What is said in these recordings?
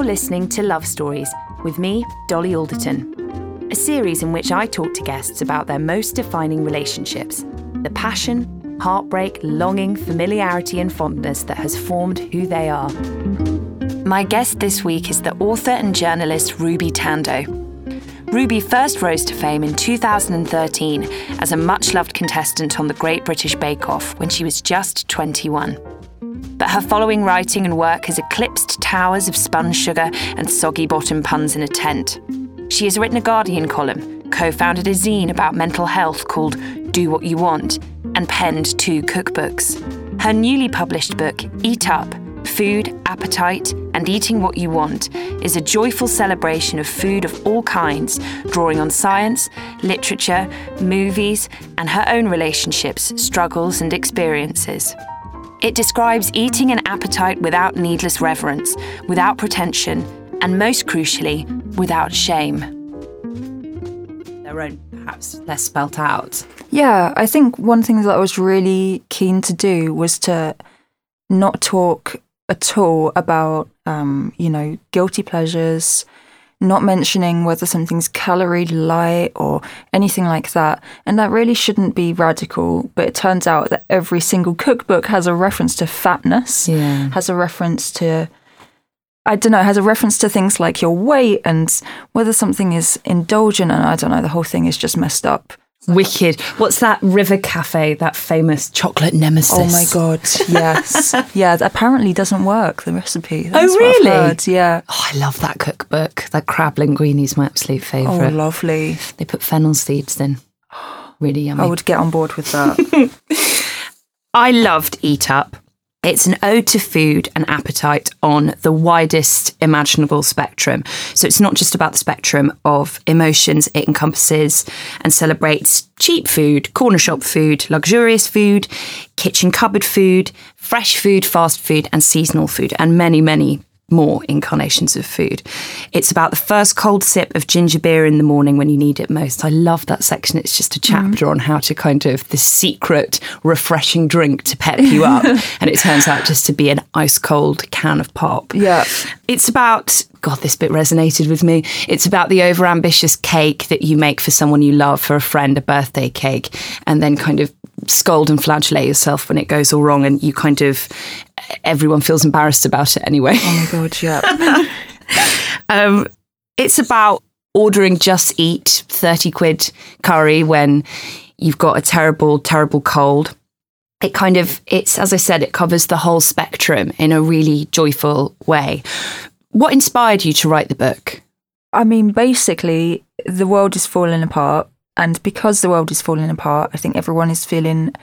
You're listening to Love Stories with me, Dolly Alderton, a series in which I talk to guests about their most defining relationships, the passion, heartbreak, longing, familiarity, and fondness that has formed who they are. My guest this week is the author and journalist Ruby Tandoh. Ruby first rose to fame in 2013 as a much loved contestant on the Great British Bake Off when she was just 21 but her following writing and work has eclipsed towers of spun sugar and soggy bottom puns in a tent. She has written a Guardian column, co founded a zine about mental health called Do What You Want, and penned two cookbooks. Her newly published book, Eat Up Food, Appetite, and Eating What You Want, is a joyful celebration of food of all kinds, drawing on science, literature, movies, and her own relationships, struggles, and experiences. It describes eating an appetite without needless reverence, without pretension, and most crucially, without shame. Their own, perhaps less spelt out. Yeah, I think one thing that I was really keen to do was to not talk at all about, um, you know, guilty pleasures, not mentioning whether something's calorie light or anything like that. And that really shouldn't be radical, but it turns out that every single cookbook has a reference to fatness, Yeah. has a reference to I don't know, has a reference to things like your weight and whether something is indulgent and I don't know, the whole thing is just messed up. Wicked. What's that River Cafe, that famous chocolate nemesis? Oh my god, yes. yeah, apparently doesn't work, the recipe. That's oh, I've really? Yeah. Oh, I love that cookbook. That crab linguine is my absolute favourite. Oh, lovely. they put fennel seeds in. Really yummy. I would get on board with that. I loved Eat Up. It's an ode to food and appetite on the widest imaginable spectrum. So it's not just about the spectrum of emotions, it encompasses and celebrates cheap food, corner shop food, luxurious food, kitchen cupboard food, fresh food, fast food, and seasonal food, and many, many more incarnations of food. It's about the first cold sip of ginger beer in the morning when you need it most. I love that section. It's just a mm. chapter on how to kind of the secret refreshing drink to pep you up. and it turns out just to be an ice cold can of pop. yeah. It's about, God, this bit resonated with me. It's about the overambitious cake that you make for someone you love, for a friend, a birthday cake, and then kind of scold and flagellate yourself when it goes all wrong and you kind of, everyone feels embarrassed about it anyway. Oh my god, yeah. Um, it's about ordering just eat 30 quid curry when you've got a terrible, terrible cold. It kind of, it's, as I said, it covers the whole spectrum in a really joyful way. What inspired you to write the book? I mean, basically, the world is falling apart. And because the world is falling apart, I think everyone is feeling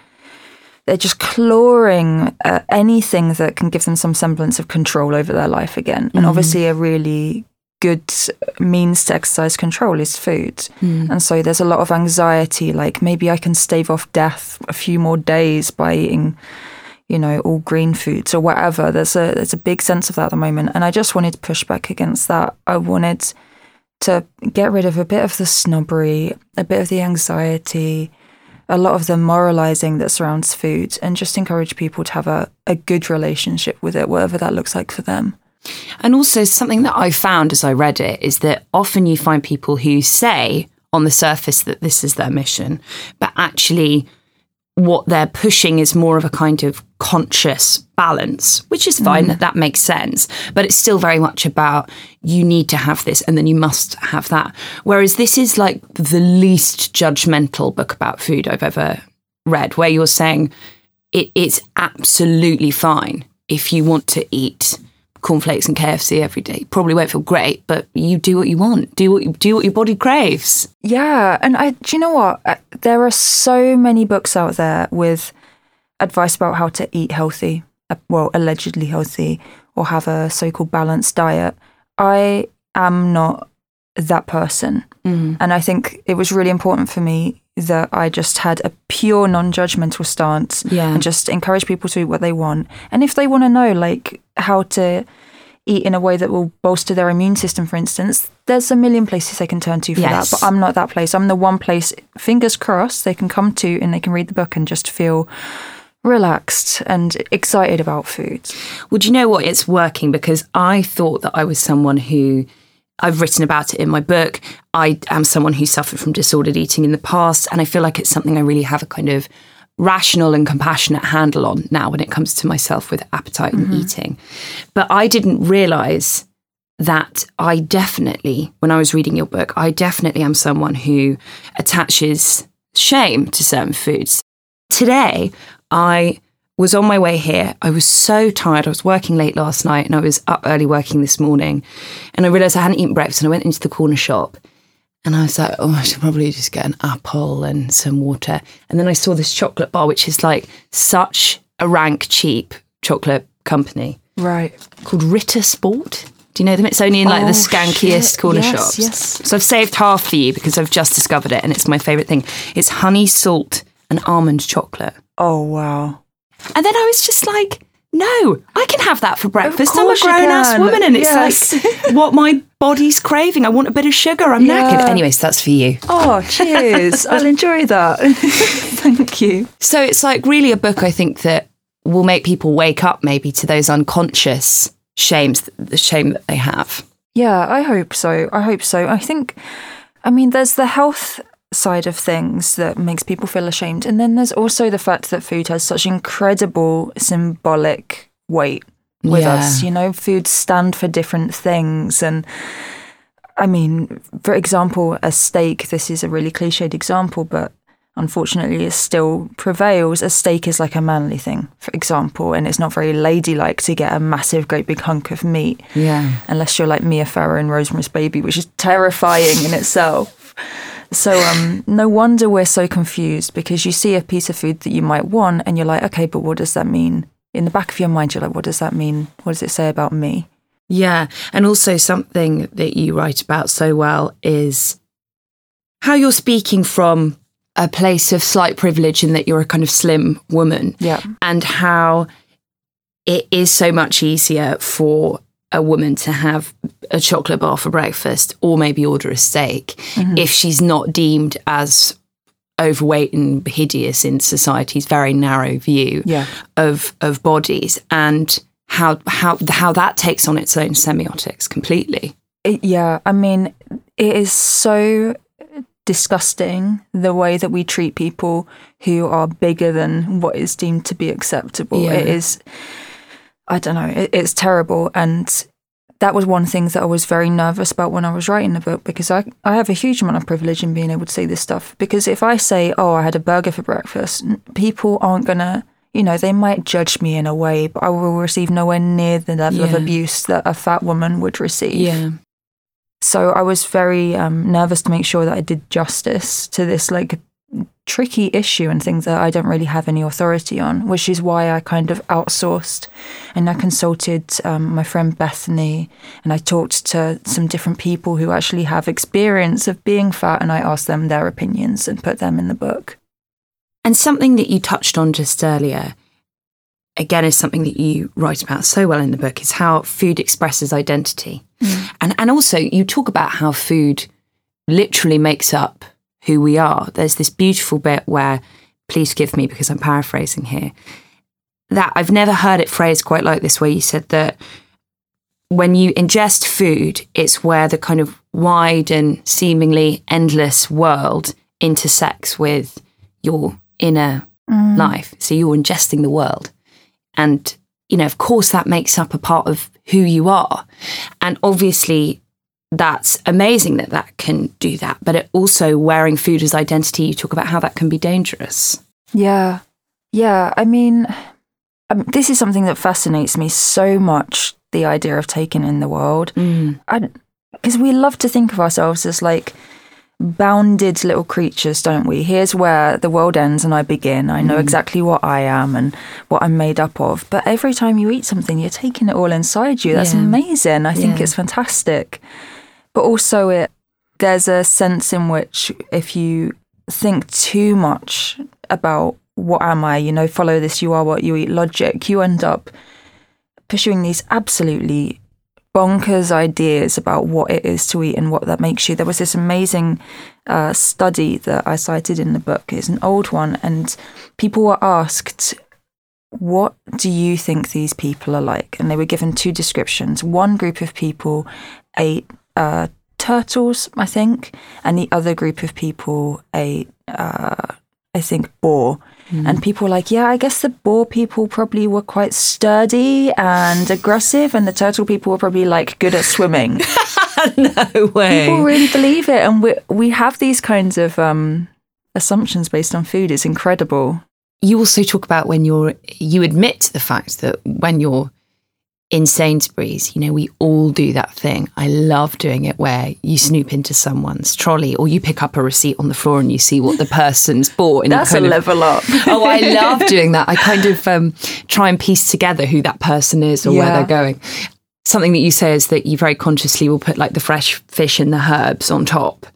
they're just clawing at anything that can give them some semblance of control over their life again. And mm-hmm. obviously, a really good means to exercise control is food. Mm. And so there's a lot of anxiety like maybe I can stave off death a few more days by eating you know all green foods or whatever. There's a there's a big sense of that at the moment. And I just wanted to push back against that. I wanted to get rid of a bit of the snobbery a bit of the anxiety a lot of the moralizing that surrounds food and just encourage people to have a, a good relationship with it whatever that looks like for them. And also, something that I found as I read it is that often you find people who say on the surface that this is their mission, but actually, what they're pushing is more of a kind of conscious balance, which is fine, that makes sense. But it's still very much about you need to have this and then you must have that. Whereas this is like the least judgmental book about food I've ever read, where you're saying it, it's absolutely fine if you want to eat cornflakes and KFC every day. Probably won't feel great, but you do what you want. Do what you, do what your body craves. Yeah, and I do you know what? Uh, There are so many books out there with advice about how to eat healthy, uh, well, allegedly healthy, or have a so-called balanced diet. I am not that person, and I think it was really important for me that I just had a pure non-judgmental stance Yeah. and just encourage people to eat what they want. And if they want to know like how to eat in a way that will bolster their immune system, for instance, there's a million places they can turn to for Yes. that. But I'm not that place. I'm the one place, fingers crossed, they can come to and they can read the book and just feel relaxed and excited about food. Well, do you know what? It's working because I thought that I was someone who I've written about it in my book. I am someone who suffered from disordered eating in the past, and I feel like it's something I really have a kind of rational and compassionate handle on now when it comes to myself with appetite and mm-hmm. eating. But I didn't realize that I definitely, when I was reading your book, I definitely am someone who attaches shame to certain foods. Today, I was on my way here. I was so tired. I was working late last night and I was up early working this morning. And I realized I hadn't eaten breakfast and I went into the corner shop and I was like, oh, I should probably just get an apple and some water. And then I saw this chocolate bar, which is like such a rank cheap chocolate company Right. called Ritter Sport. Do you know them? It's only in like the Oh, skankiest shit. corner Yes, shops. yes. So I've saved half for you because I've just discovered it and it's my favourite thing. It's honey, salt, and almond chocolate. Oh, wow. And then I was just like, no, I can have that for breakfast. I'm a grown ass woman and it's like what my body's craving. I want a bit of sugar. I'm Yeah. knackered. Anyway, so that's for you. Oh, cheers. I'll enjoy that. Thank you. So it's like really a book I think that will make people wake up maybe to those unconscious shames, the shame that they have. Yeah, I hope so. I hope so. I think, I mean, there's the health side of things that makes people feel ashamed. And then there's also the fact that food has such incredible symbolic weight with Yeah. us. You know, foods stand for different things. And I mean, for example, a steak, this is a really cliched example, but unfortunately it still prevails. A steak is like a manly thing, for example, and it's not very ladylike to get a massive, great big hunk of meat Yeah. unless you're like Mia Farrow in Rosemary's Baby, which is terrifying in itself. So um, no wonder we're so confused because you see a piece of food that you might want and you're like, okay, but what does that mean? In the back of your mind, you're like, what does that mean? What does it say about me? Yeah. And also, something that you write about so well is how you're speaking from a place of slight privilege in that you're a kind of slim woman. Yeah. And how it is so much easier for a woman to have a chocolate bar for breakfast or maybe order a steak mm-hmm. if she's not deemed as overweight and hideous in society's very narrow view Yeah. of of bodies and how how how that takes on its own semiotics completely. It, yeah, I mean, it is so disgusting the way that we treat people who are bigger than what is deemed to be acceptable. Yeah. It is, I don't know, it, it's terrible. And that was one thing that I was very nervous about when I was writing the book because I, I have a huge amount of privilege in being able to say this stuff. Because if I say, oh, I had a burger for breakfast, people aren't going to. You know, they might judge me in a way, but I will receive nowhere near the level of abuse that a fat woman would receive. Yeah. So I was very um, nervous to make sure that I did justice to this like tricky issue and things that I don't really have any authority on, which is why I kind of outsourced and I consulted um, my friend Bethany and I talked to some different people who actually have experience of being fat and I asked them their opinions and put them in the book. And something that you touched on just earlier, again, is something that you write about so well in the book, is how food expresses identity. And, and also, you talk about how food literally makes up who we are. There's this beautiful bit where, please forgive me because I'm paraphrasing here, that I've never heard it phrased quite like this, where you said that when you ingest food, it's where the kind of wide and seemingly endless world intersects with your inner mm. life. So you're ingesting the world. And, you know, of course, that makes up a part of who you are. And obviously, that's amazing that that can do that. But it also wearing food as identity, you talk about how that can be dangerous. Yeah. Yeah. I mean, um, this is something that fascinates me so much the idea of taking in the world. Because we love to think of ourselves as like bounded little creatures, don't we? Here's where the world ends and I begin. I know exactly what I am and what I'm made up of. But every time you eat something, you're taking it all inside you. That's Yeah. amazing. I think Yeah. it's fantastic. But also, it there's a sense in which if you think too much about what am I, you know, follow this you are what you eat logic, you end up pursuing these absolutely bonkers ideas about what it is to eat and what that makes you. There was this amazing uh, study that I cited in the book. It's an old one, and people were asked what do you think these people are like? And they were given two descriptions. One group of people ate uh, turtles, I think, and the other group of people ate, uh, I think, boar. Mm. And people were like, yeah, I guess the boar people probably were quite sturdy and aggressive, and the turtle people were probably like good at swimming. no way. People really believe it, and we we have these kinds of um, assumptions based on food. It's incredible. You also talk about when you're you admit the fact that when you're in Sainsbury's, you know, we all do that thing. I love doing it where you snoop into someone's trolley or you pick up a receipt on the floor and you see what the person's bought. And That's a of, level up. oh, I love doing that. I kind of um, try and piece together who that person is or where they're going. Something that you say is that you very consciously will put like the fresh fish and the herbs on top.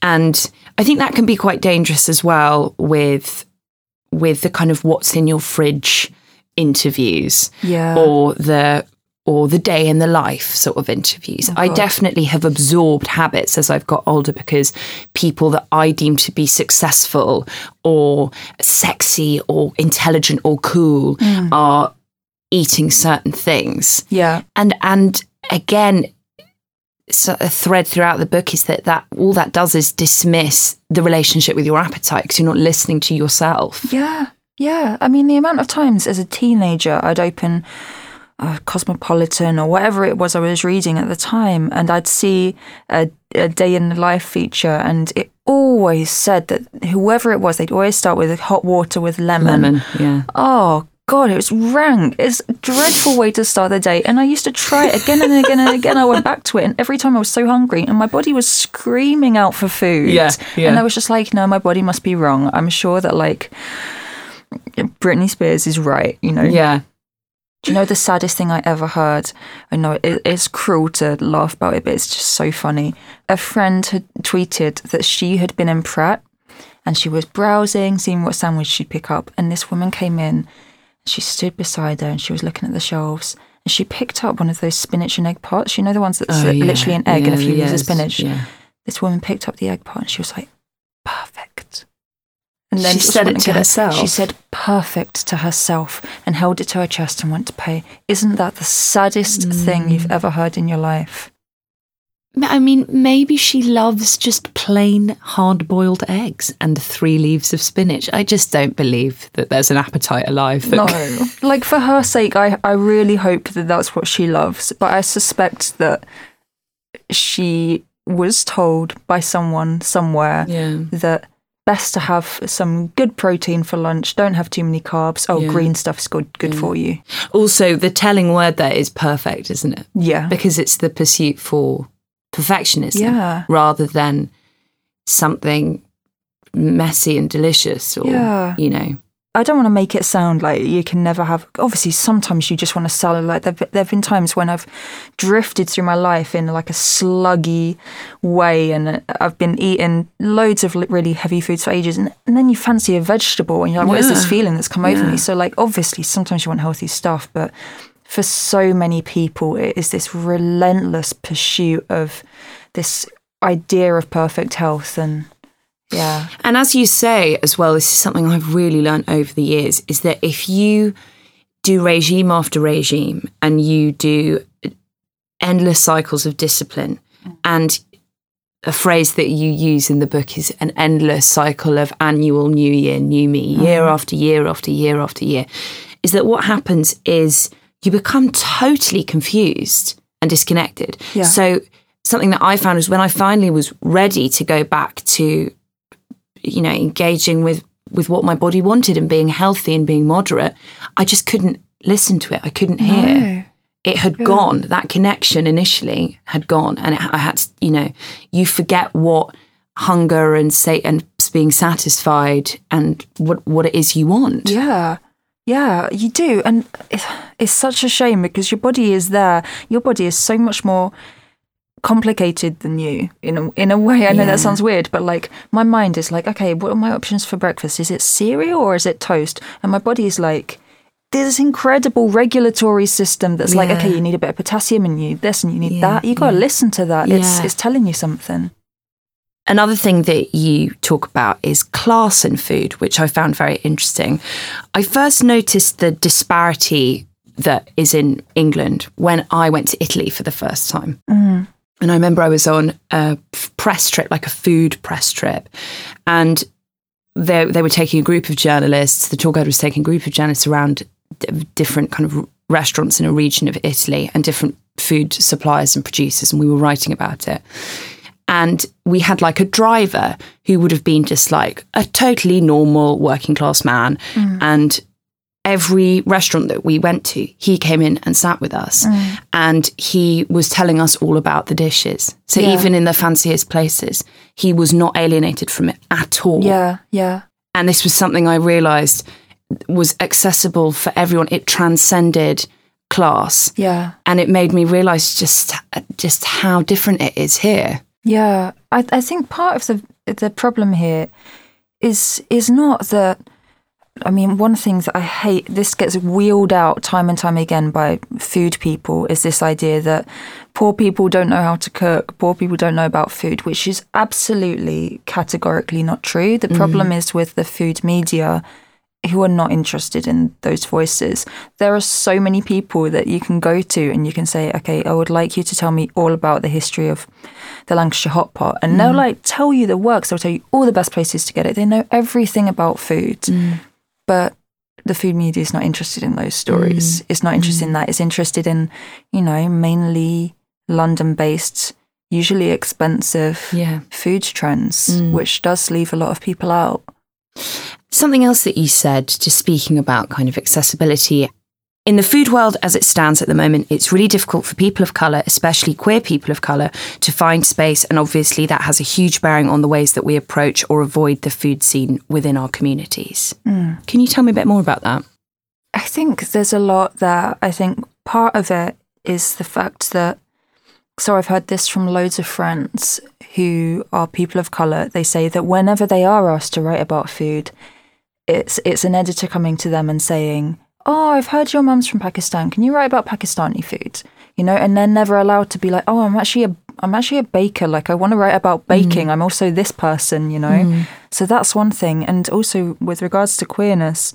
And I think that can be quite dangerous as well with with the kind of what's in your fridge interviews Yeah. or the or the day in the life sort of interviews. Oh, I definitely have absorbed habits as I've got older because people that I deem to be successful or sexy or intelligent or cool mm. are eating certain things. Yeah. And and again so a thread throughout the book is that, that all that does is dismiss the relationship with your appetite because you're not listening to yourself. Yeah, yeah. I mean, the amount of times as a teenager I'd open uh, Cosmopolitan or whatever it was I was reading at the time, and I'd see a, a day in the life feature, and it always said that whoever it was, they'd always start with hot water with lemon. Lemon, yeah. Oh God, it was rank. It's a dreadful way to start the day. And I used to try it again and again and again. I went back to it, and every time I was so hungry, and my body was screaming out for food. Yeah, yeah. And I was just like, no, my body must be wrong. I'm sure that like Britney Spears is right. You know. Yeah. Do you know the saddest thing I ever heard? I know it, it's cruel to laugh about it, but it's just so funny. A friend had tweeted that she had been in Pret and she was browsing, seeing what sandwich she'd pick up. And this woman came in, she stood beside her and she was looking at the shelves. And she picked up one of those spinach and egg pots. You know, the ones that's Oh, yeah. literally an egg and a few leaves of spinach. Yeah. This woman picked up the egg pot and she was like, perfect. And She just said it to herself? She said perfect to herself and held it to her chest and went to pay. Isn't that the saddest thing Mm. you've ever heard in your life? I mean, maybe she loves just plain hard boiled eggs and three leaves of spinach. I just don't believe that there's an appetite alive. That No. like for her sake, I, I really hope that that's what she loves. But I suspect that she was told by someone somewhere Yeah. that best to have some good protein for lunch. Don't have too many carbs. Oh, Yeah. green stuff's good good for you. Also, the telling word there is perfect, isn't it? Yeah. Because it's the pursuit for perfectionism Yeah. rather than something messy and delicious or, Yeah. you know. I don't want to make it sound like you can never have. Obviously, sometimes you just want a salad. Like there have been times when I've drifted through my life in like a sluggy way, and I've been eating loads of really heavy foods for ages, and, and then you fancy a vegetable, and you're like, "What is this feeling that's come over Yeah. me?" So, like, obviously, sometimes you want healthy stuff, but for so many people, it is this relentless pursuit of this idea of perfect health, and yeah, And as you say as well, this is something I've really learned over the years is that if you do regime after regime and you do endless cycles of discipline, mm. and a phrase that you use in the book is an endless cycle of annual new year, new me, mm. year after year after year after year, is that what happens is you become totally confused and disconnected. Yeah. So something that I found was when I finally was ready to go back to you know engaging with with what my body wanted and being healthy and being moderate i just couldn't listen to it i couldn't hear it had gone that connection initially had gone and it, i had to, you know you forget what hunger and say and being satisfied and what what it is you want Yeah. Yeah, you do. And it's, it's such a shame because your body is there. Your body is so much more complicated than you in a, in a way. I know Yeah. that sounds weird, but like my mind is like, okay, what are my options for breakfast? Is it cereal or is it toast? And my body is like, there's this incredible regulatory system that's like, okay, you need a bit of potassium and you need this and you need Yeah, that. You got to listen to that. It's Yeah. it's telling you something. another thing that you talk about is class in food, which I found very interesting. I first noticed the disparity that is in England when I went to Italy for the first time. Mm. And I remember I was on a press trip, like a food press trip, and they they were taking a group of journalists. The tour guide was taking a group of journalists around d- different kind of restaurants in a region of Italy and different food suppliers and producers, and we were writing about it. And we had like a driver who would have been just like a totally normal working class man. Mm. And every restaurant that we went to, he came in and sat with us mm. and he was telling us all about the dishes. So Yeah. even in the fanciest places, he was not alienated from it at all. Yeah, yeah. And this was something I realized was accessible for everyone. It transcended class. Yeah. And it made me realize just just how different it is here. Yeah, I, I think part of the the problem here is is not that. I mean, one thing that I hate this gets wheeled out time and time again by food people is this idea that poor people don't know how to cook, poor people don't know about food, which is absolutely categorically not true. The mm-hmm. problem is with the food media who are not interested in those voices. There are so many people that you can go to and you can say, okay, I would like you to tell me all about the history of the Lancashire hot pot. And they'll mm. like tell you the works, they'll tell you all the best places to get it. They know everything about food. Mm. But the food media is not interested in those stories. Mm. It's not interested in mm. that. It's interested in, you know, mainly London based, usually expensive Yeah. food trends, mm. which does leave a lot of people out. Something else that you said, just speaking about kind of accessibility. In the food world as it stands at the moment, it's really difficult for people of colour, especially queer people of colour, to find space. And obviously, that has a huge bearing on the ways that we approach or avoid the food scene within our communities. Mm. Can you tell me a bit more about that? I think there's a lot that I think part of it is the fact that so I've heard this from loads of friends who are people of color. They say that whenever they are asked to write about food, it's it's an editor coming to them and saying, "Oh, I've heard your mum's from Pakistan. Can you write about Pakistani food?" You know, and they're never allowed to be like, "Oh, I'm actually a I'm actually a baker. Like I want to write about mm. baking. I'm also this person." You know, mm. so that's one thing. And also with regards to queerness,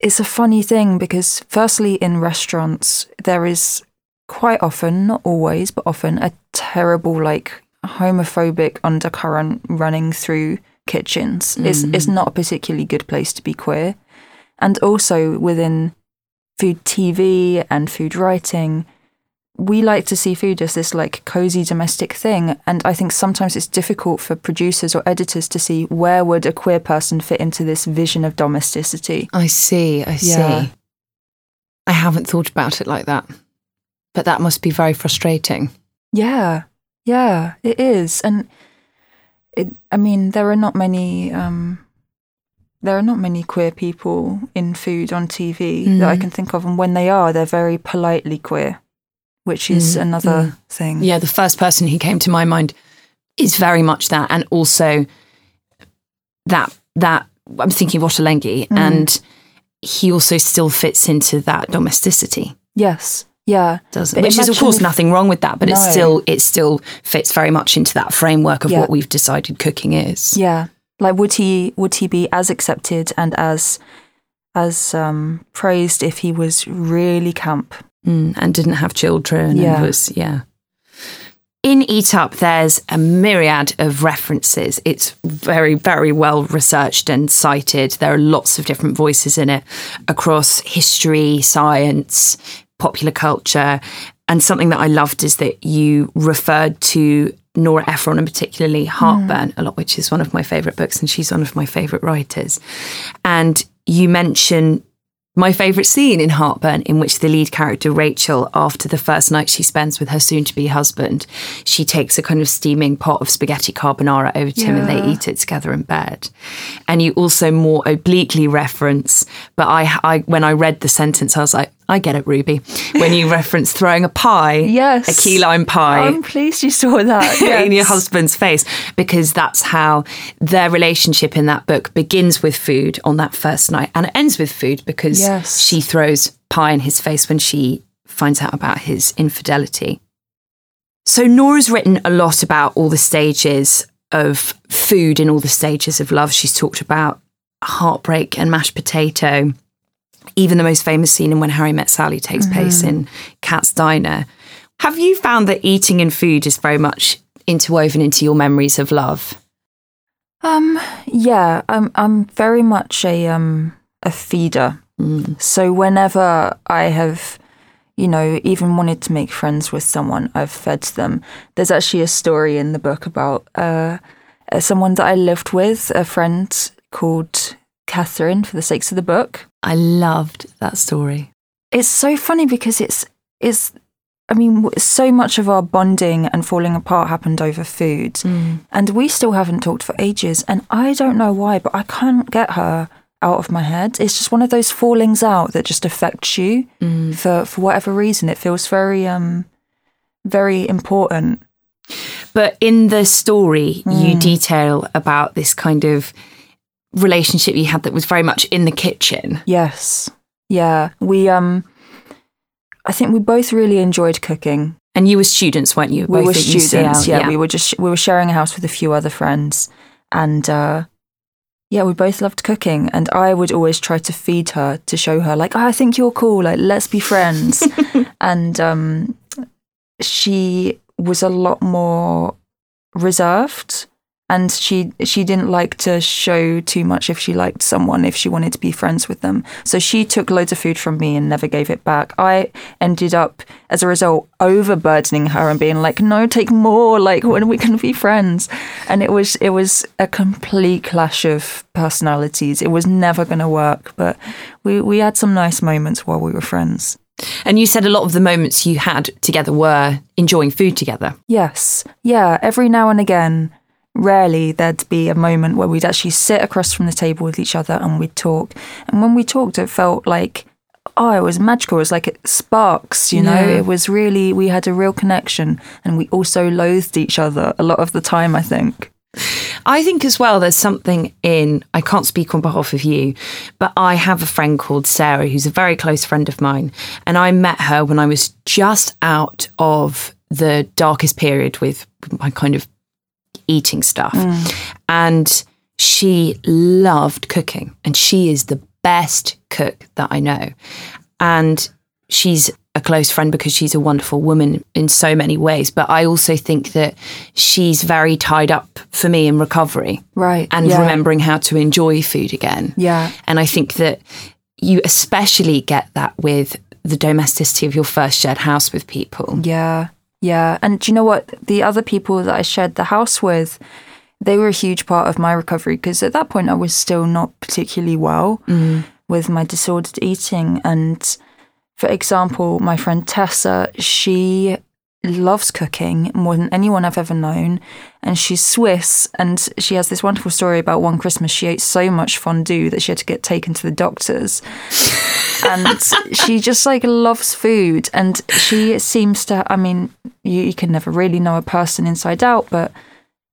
it's a funny thing because firstly in restaurants there is quite often not always but often a terrible like homophobic undercurrent running through kitchens it's, it's mm. not a particularly good place to be queer and also within food tv and food writing we like to see food as this like cozy domestic thing and i think sometimes it's difficult for producers or editors to see where would a queer person fit into this vision of domesticity I see, I Yeah. see. I haven't thought about it like that. But that must be very frustrating. Yeah, yeah, it is, and it. I mean, there are not many. Um, there are not many queer people in food on TV that I mm-hmm. can think of, and when they are, they're very politely queer, which is mm-hmm. another mm-hmm. thing. Yeah, the first person who came to my mind is very much that, and also that that I'm thinking of Ottolenghi, and he also still fits into that domesticity, Yes. Yeah. But Which is, of course, nothing wrong with that, but it's No. still it still fits very much into that framework of Yeah. what we've decided cooking is. Yeah. Like, would he would he be as accepted and as as um, praised if he was really camp? Mm, and didn't have children. Yeah. And was yeah. In Eat Up, there's a myriad of references. It's very, very well researched and cited. There are lots of different voices in it across history, science, popular culture. And something that I loved is that you referred to Nora Ephron and particularly Heartburn mm. a lot, which is one of my favourite books, and she's one of my favourite writers. And you mention my favourite scene in Heartburn, in which the lead character, Rachel, after the first night she spends with her soon to be husband, she takes a kind of steaming pot of spaghetti carbonara over to him and they eat it together in bed. And you also more obliquely reference, but I, I when I read the sentence, I was like, I get it, Ruby. When you reference throwing a pie, Yes. a key lime pie I'm pleased you saw that. in your husband's face because that's how their relationship in that book begins with food on that first night and it ends with food because Yes. she throws pie in his face when she finds out about his infidelity. So Nora's written a lot about all the stages of food in all the stages of love. She's talked about heartbreak and mashed potato. Even the most famous scene in When Harry Met Sally takes place in Katz's Diner. Have you found that eating and food is very much interwoven into your memories of love? Um, yeah, I'm I'm very much a um a feeder. So whenever I have, you know, even wanted to make friends with someone, I've fed them. There's actually a story in the book about uh, uh, someone that I lived with, a friend called Catherine, for the sakes of the book. I loved that story. It's so funny because it's it's. I mean, so much of our bonding and falling apart happened over food, mm. and we still haven't talked for ages. And I don't know why, but I can't get her out of my head. It's just one of those fallings out that just affects you mm. for for whatever reason. It feels very um very important. But in the story, you mm. detail about this kind of relationship you had that was very much in the kitchen. Yes, yeah. We um, I think we both really enjoyed cooking. And you were students, weren't you? we Both were students UCL, yeah, we were just we were sharing a house with a few other friends and uh yeah we both loved cooking and i would always try to feed her to show her like oh, i think you're cool like let's be friends and um she was a lot more reserved and she she didn't like to show too much if she liked someone if she wanted to be friends with them so she took loads of food from me and never gave it back i ended up as a result overburdening her and being like no take more like when are we going to be friends and it was it was a complete clash of personalities it was never going to work but we we had some nice moments while we were friends And you said a lot of the moments you had together were enjoying food together. Yes. Yeah. Every now and again, rarely there'd be a moment where we'd actually sit across from the table with each other and we'd talk. And when we talked, it felt like, oh, it was magical. It was like it sparks, you know? Yeah. It was really, we had a real connection and we also loathed each other a lot of the time, I think. I think as well, there's something in, I can't speak on behalf of you, but I have a friend called Sarah who's a very close friend of mine. And I met her when I was just out of the darkest period with my kind of eating stuff. Mm. And she loved cooking and she is the best cook that I know. And she's a close friend because she's a wonderful woman in so many ways. But I also think that she's very tied up for me in recovery Right. and yeah. remembering how to enjoy food again. Yeah. And I think that you especially get that with the domesticity of your first shared house with people. Yeah, yeah. And do you know what? The other people that I shared the house with, they were a huge part of my recovery because at that point I was still not particularly well mm. with my disordered eating. And for example, my friend Tessa, she loves cooking more than anyone I've ever known. And she's Swiss. And she has this wonderful story about one Christmas she ate so much fondue that she had to get taken to the doctors and she just like loves food and she seems to i mean you, you can never really know a person inside out but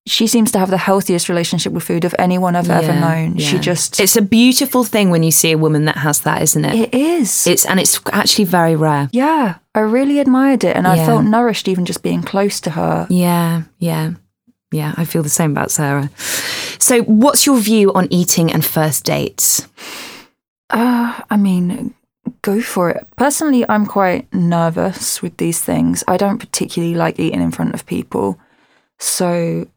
she seems to have the healthiest relationship with food of anyone i've ever Yeah, known she just It's a beautiful thing when you see a woman that has that, isn't it? it is It's and it's actually very rare. yeah i really admired it and i felt nourished even just being close to her Yeah, yeah. Yeah, I feel the same about Sarah. So, what's your view on eating and first dates? Uh, I mean, go for it. Personally, I'm quite nervous with these things. I don't particularly like eating in front of people. So,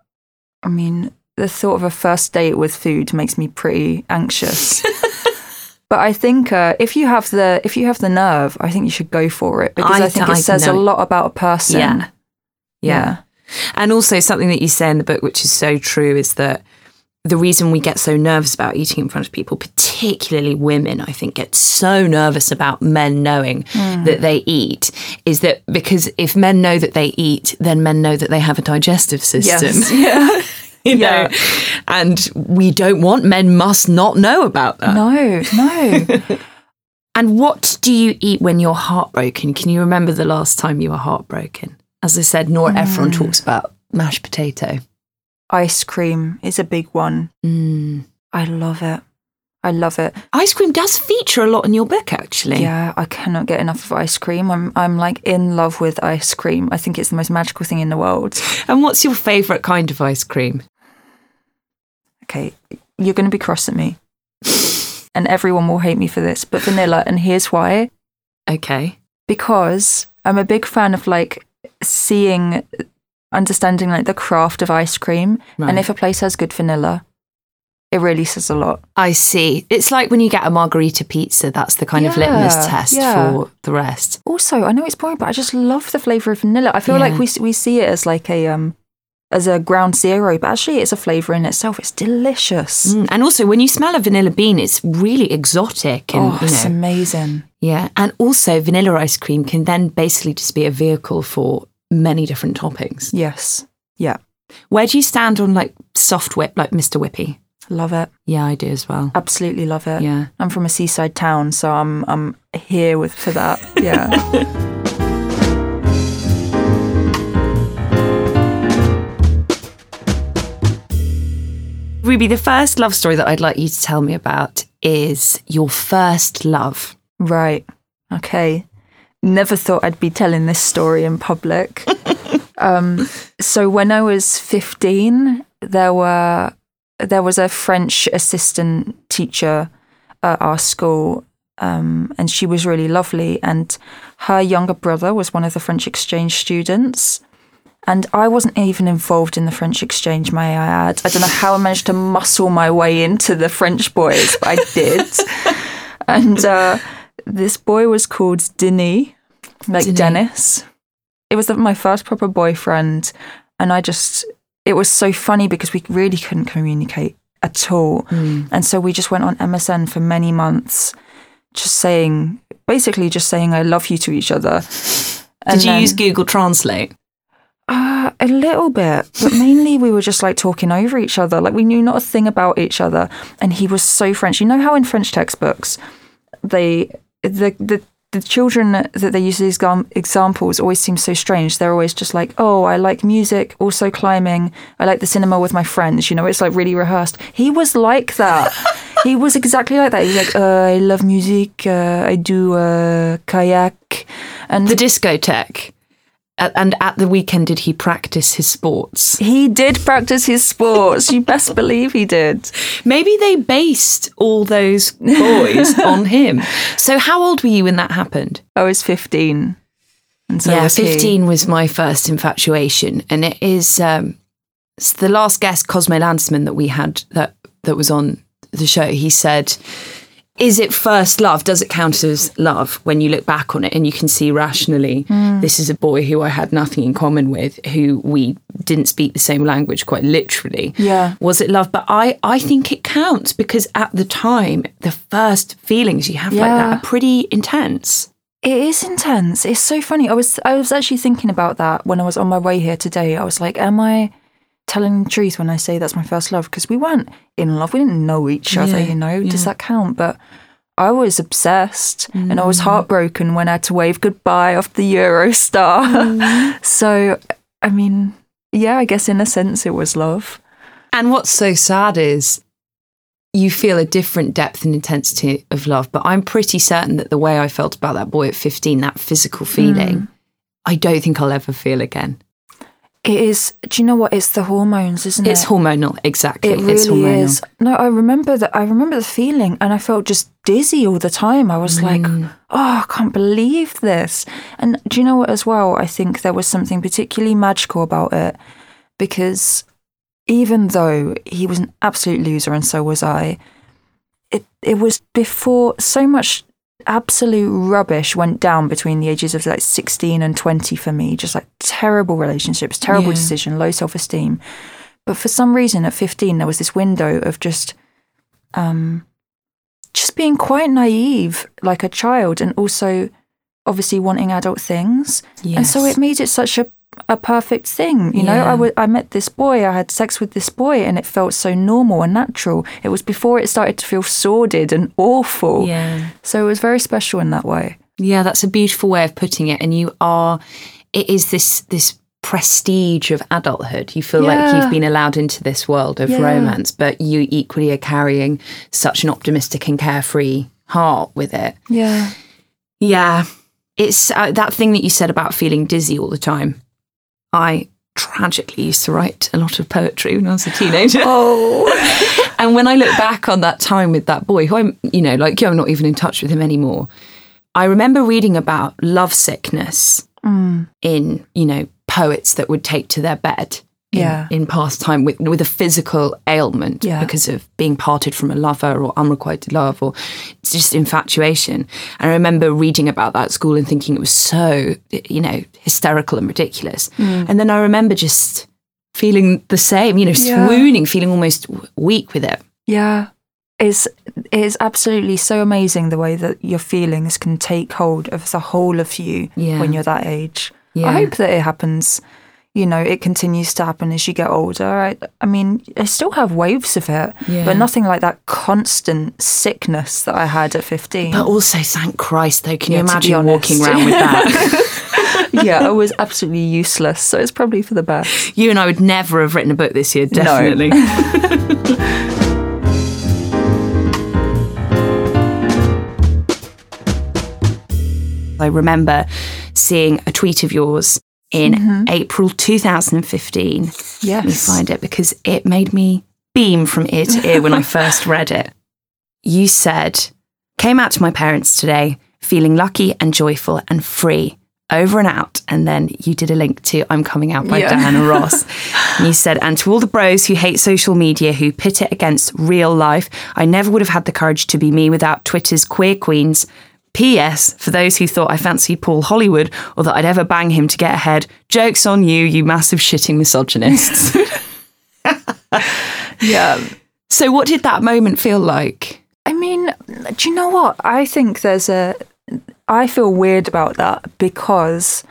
I mean, the thought of a first date with food makes me pretty anxious. but I think uh, if you have the if you have the nerve, I think you should go for it because I I, think th- it I says a lot about a person. Yeah. yeah, And also, something that you say in the book, which is so true, is that the reason we get so nervous about eating in front of people, particularly women, I think, get so nervous about men knowing hmm. that they eat, is that because if men know that they eat, then men know that they have a digestive system. Yes. yeah. you know? Yeah. And we don't want men must not know about that. No, no. And what do you eat when you're heartbroken? Can you remember the last time you were heartbroken? As I said, Nora Ephron hmm. talks about mashed potato. Ice cream is a big one. Mm. I love it. I love it. Ice cream does feature a lot in your book, actually. Yeah, I cannot get enough of ice cream. I'm I'm like in love with ice cream. I think it's the most magical thing in the world. And what's your favourite kind of ice cream? okay, you're going to be cross at me, and everyone will hate me for this, but vanilla, and here's why. Okay. Because I'm a big fan of like seeing, understanding like the craft of ice cream, Right. and if a place has good vanilla, it really says a lot. I see. It's like when you get a margarita pizza, that's the kind of litmus test yeah. for the rest. Also, I know it's boring, but I just love the flavor of vanilla. I feel Yeah. like we we see it as like a um as a ground zero, but actually it's a flavor in itself. It's delicious. Mm, And also, when you smell a vanilla bean, it's really exotic. And, oh, you it's know, amazing. yeah. And also, vanilla ice cream can then basically just be a vehicle for many different toppings. Yes. Yeah. Where do you stand on like soft whip, like Mr. Whippy? Love it. Yeah, I do as well. Absolutely love it. Yeah. I'm from a seaside town, so I'm I'm here with for that. Yeah. Ruby, the first love story that I'd like you to tell me about is your first love. right. Okay. Never thought I'd be telling this story in public. um, so when I was 15, there were there was a French assistant teacher at our school, um, and she was really lovely. And her younger brother was one of the French exchange students. And I wasn't even involved in the French exchange, may I add. I don't know how I managed to muscle my way into the French boys, but I did. and uh, this boy was called Denis, like Denis. Dennis. It was the, my first proper boyfriend. And I just, it was so funny because we really couldn't communicate at all. And so we just went on MSN for many months, just saying, basically just saying, I love you to each other. And Did you then- use Google Translate? uh, a little bit, but mainly we were just like talking over each other. Like we knew not a thing about each other, and he was so French. You know how in French textbooks, they the the the children that they use as exam- examples always seem so strange. They're always just like, "Oh, I like music, also climbing. I like the cinema with my friends." You know, it's like really rehearsed. He was like that. he was exactly like that. He's like, uh, "I love music. Uh, I do uh, kayak." And The discotheque. And at the weekend, did he practice his sports? He did practice his sports. You best believe he did. Maybe they based all those boys on him. So, how old were you when that happened? I was 15. And so yeah, was he. 15 was my first infatuation. And it is um, the last guest, Cosmo Landesman, that we had that, that was on the show. He said, Is it first love? Does it count as love when you look back on it and you can see rationally, hmm. this is a boy who I had nothing in common with, who we didn't speak the same language quite literally. Yeah. Was it love? But I, I think it counts because at the time, the first feelings you have like that are pretty intense. It is intense. It's so funny. I was I was actually thinking about that when I was on my way here today. I was like, am I telling the truth when I say that's my first love? Because we weren't in love. We didn't know each other, Yeah, you know. Does that count? But I was obsessed and I Mm. was heartbroken when I had to wave goodbye off the Eurostar. Mm. so, I mean, yeah, I guess in a sense it was love. And what's so sad is you feel a different depth and intensity of love. But I'm pretty certain that the way I felt about that boy at 15, that physical feeling, I don't think I'll ever feel again. It is. Do you know what? It's the hormones, isn't it? It's hormonal, exactly. It really it's hormonal. is. No, I remember that. I remember the feeling, and I felt just dizzy all the time. I was like, Mm. "Oh, I can't believe this!" And do you know what? As well, I think there was something particularly magical about it because even though he was an absolute loser, and so was I, it it was before so much absolute rubbish went down between the ages of like 16 and 20 for me just like terrible relationships terrible Yeah. decision low self-esteem but for some reason at 15 there was this window of just um just being quite naive like a child and also obviously wanting adult things yes. and so it made it such a a perfect thing you know Yeah. I wa- I met this boy i had sex with this boy and it felt so normal and natural it was before it started to feel sordid and awful Yeah. so it was very special in that way Yeah, that's a beautiful way of putting it. And you are, it is this, this prestige of adulthood. You feel like you've been allowed into this world of Yeah. romance, but you equally are carrying such an optimistic and carefree heart with it. yeah Yeah, it's uh, that thing that you said about feeling dizzy all the time. I tragically used to write a lot of poetry when I was a teenager. Oh, and when I look back on that time with that boy, who I'm, you know, like you, I'm not even in touch with him anymore. I remember reading about love sickness mm. in, you know, poets that would take to their bed. In, Yeah. in past time with with a physical ailment Yeah. because of being parted from a lover or unrequited love or just infatuation. And I remember reading about that at school and thinking it was so, you know, hysterical and ridiculous. Mm. And then I remember just feeling the same, you know, Yeah. swooning, feeling almost weak with it. yeah. It's it's absolutely so amazing the way that your feelings can take hold of the whole of you Yeah. when you're that age. Yeah. I hope that it happens. You know, it continues to happen as you get older. I, I mean, I still have waves of it, Yeah. but nothing like that constant sickness that I had at 15. But also, thank Christ, though, can Yeah, you imagine walking around with that? yeah, I was absolutely useless. So it's probably for the best. you and I would never have written a book this year, definitely. I remember seeing a tweet of yours in mm-hmm. April 2015. Let me find it because it made me beam from ear to ear when I first read it. You said, came out to my parents today feeling lucky and joyful and free. Over and out. And then you did a link to I'm Coming Out by Yeah. Diana Ross. and you said, and to all the bros who hate social media, who pit it against real life, I never would have had the courage to be me without Twitter's queer queens. P.S. For those who thought I fancied Paul Hollywood or that I'd ever bang him to get ahead, joke's on you, you massive shitting misogynists. Yeah. so, what did that moment feel like? I mean, do you know what? I think there's a. I feel weird about that because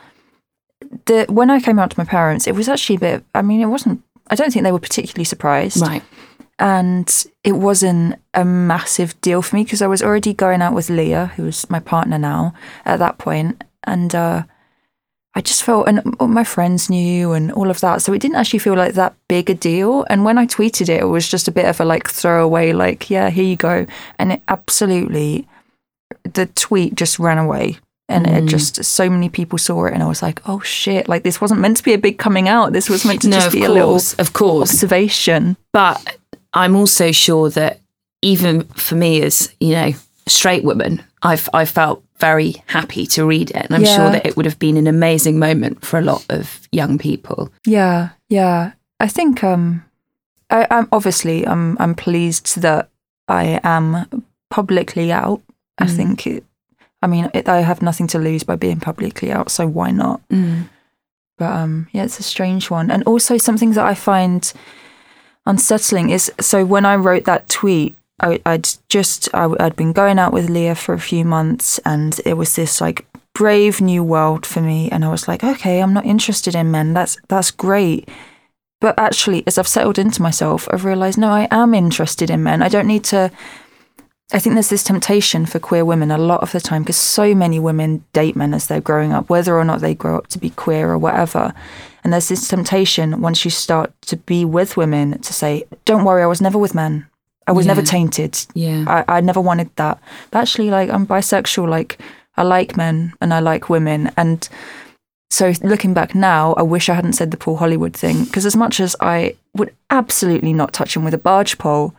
the when I came out to my parents, it was actually a bit. I mean, it wasn't. I don't think they were particularly surprised, Right. And it wasn't a massive deal for me because I was already going out with Leah, who was my partner now at that point, and uh, I just felt, and all my friends knew, and all of that, so it didn't actually feel like that big a deal. And when I tweeted it, it was just a bit of a like throwaway, like, yeah, here you go, and it absolutely, the tweet just ran away. And it just so many people saw it, and I was like, "Oh shit! Like this wasn't meant to be a big coming out. This was meant to No, just be a little of course. observation." But I'm also sure that even for me as, you know, a straight woman, I've I felt very happy to read it. And I'm sure that it would have been an amazing moment for a lot of young people. Yeah, yeah. I think um, I, I'm obviously I'm I'm pleased that I am publicly out. I Mm. think it, I mean it, I have nothing to lose by being publicly out, so why not? But um, yeah, it's a strange one, and also something that I find unsettling is so when I wrote that tweet. I, I'd just I, I'd been going out with Leah for a few months, and it was this like brave new world for me. And I was like, okay, I'm not interested in men. That's that's great. But actually, as I've settled into myself, I've realised no, I am interested in men. I don't need to. I think there's this temptation for queer women a lot of the time because so many women date men as they're growing up, whether or not they grow up to be queer or whatever. And there's this temptation once you start to be with women to say, "Don't worry, I was never with men. I was never tainted. Yeah. I, I never wanted that. But actually, like I'm bisexual. Like I like men and I like women. And so looking back now, I wish I hadn't said the Paul Hollywood thing because as much as I would absolutely not touch him with a barge pole,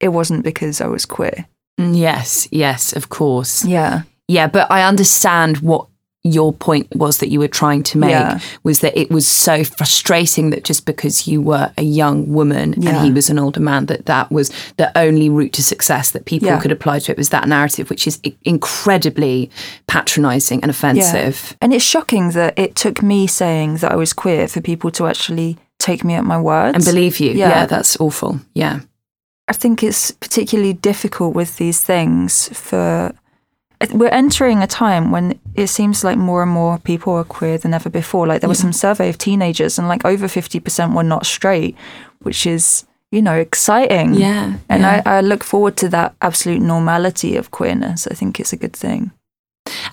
it wasn't because I was queer. Mm, Yes, yes, of course. Yeah. Yeah, but I understand what your point was that you were trying to make Yeah. was that it was so frustrating that just because you were a young woman Yeah. and he was an older man that that was the only route to success that people Yeah. could apply to it was that narrative which is i- incredibly patronizing and offensive And it's shocking that it took me saying that I was queer for people to actually take me at my words. and believe you yeah. that's awful yeah I think it's particularly difficult with these things for we're entering a time when it seems like more and more people are queer than ever before. Like there was some survey of teenagers and like over 50% were not straight, which is, you know, exciting. yeah And yeah. I, I look forward to that absolute normality of queerness. I think it's a good thing.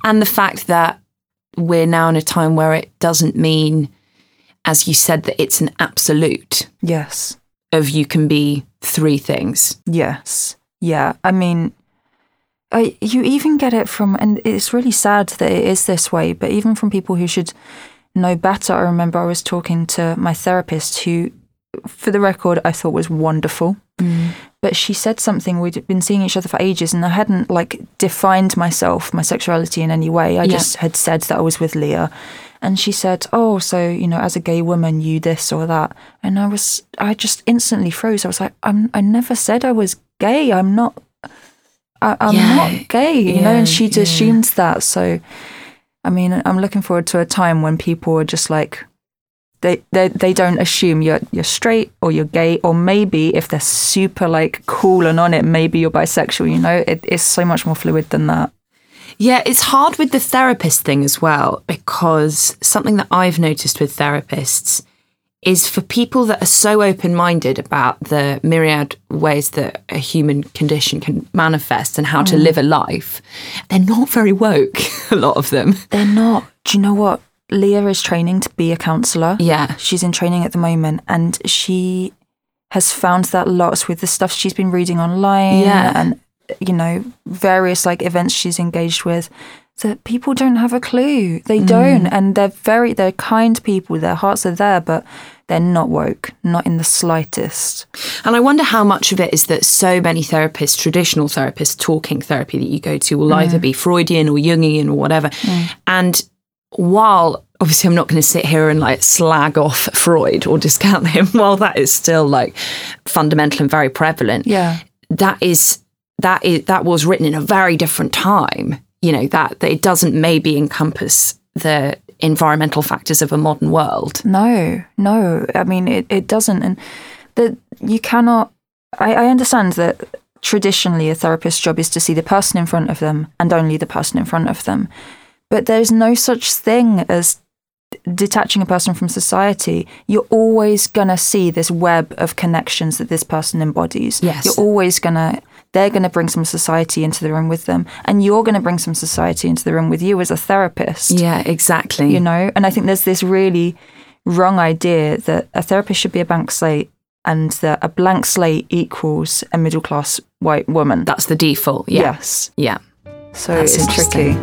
and the fact that we're now in a time where it doesn't mean as you said that it's an absolute Yes. Of you can be three things Yes. Yeah. I mean, I, you even get it from, and it's really sad that it is this way, but even from people who should know better, I remember I was talking to my therapist, who, for the record, I thought was wonderful. Mm. But she said something. We'd been seeing each other for ages, and I hadn't like defined myself, my sexuality in any way. I Yeah. just had said that I was with Leah, and she said, "Oh, so you know, as a gay woman, you this or that," and I was, I just instantly froze. I was like, "I'm, I never said I was gay. I'm not." I, I'm Yeah. not gay, you know, and she'd yeah. assumed that. So, I mean, I'm looking forward to a time when people are just like, they, they they don't assume you're you're straight or you're gay or maybe if they're super like cool and on it, maybe you're bisexual. You know, it, it's so much more fluid than that. Yeah, it's hard with the therapist thing as well because something that I've noticed with therapists is for people that are so open minded about the myriad ways that a human condition can manifest and how to mm. live a life, they're not very woke, a lot of them. They're not. Do you know what? Leah is training to be a counselor. Yeah. She's in training at the moment and she has found that lots with the stuff she's been reading online Yeah. and you know various like events she's engaged with that people don't have a clue. They mm. don't and they're very they're kind people. Their hearts are there but they're not woke, not in the slightest. And I wonder how much of it is that so many therapists, traditional therapists, talking therapy that you go to will either mm. be Freudian or Jungian or whatever. Mm. And while obviously I'm not going to sit here and like slag off Freud or discount him, while that is still like fundamental and very prevalent, Yeah. that is that is that was written in a very different time. You know that, that it doesn't maybe encompass the environmental factors of a modern world. No, no. I mean, it, it doesn't. And that you cannot. I, I understand that traditionally a therapist's job is to see the person in front of them and only the person in front of them. But there's no such thing as detaching a person from society. You're always going to see this web of connections that this person embodies. Yes. You're always going to. They're going to bring some society into the room with them, and you're going to bring some society into the room with you as a therapist Yeah, exactly. you know and i think there's this really wrong idea that a therapist should be a blank slate and that a blank slate equals a middle class white woman that's the default. Yeah. yes Yeah. so That's it's tricky.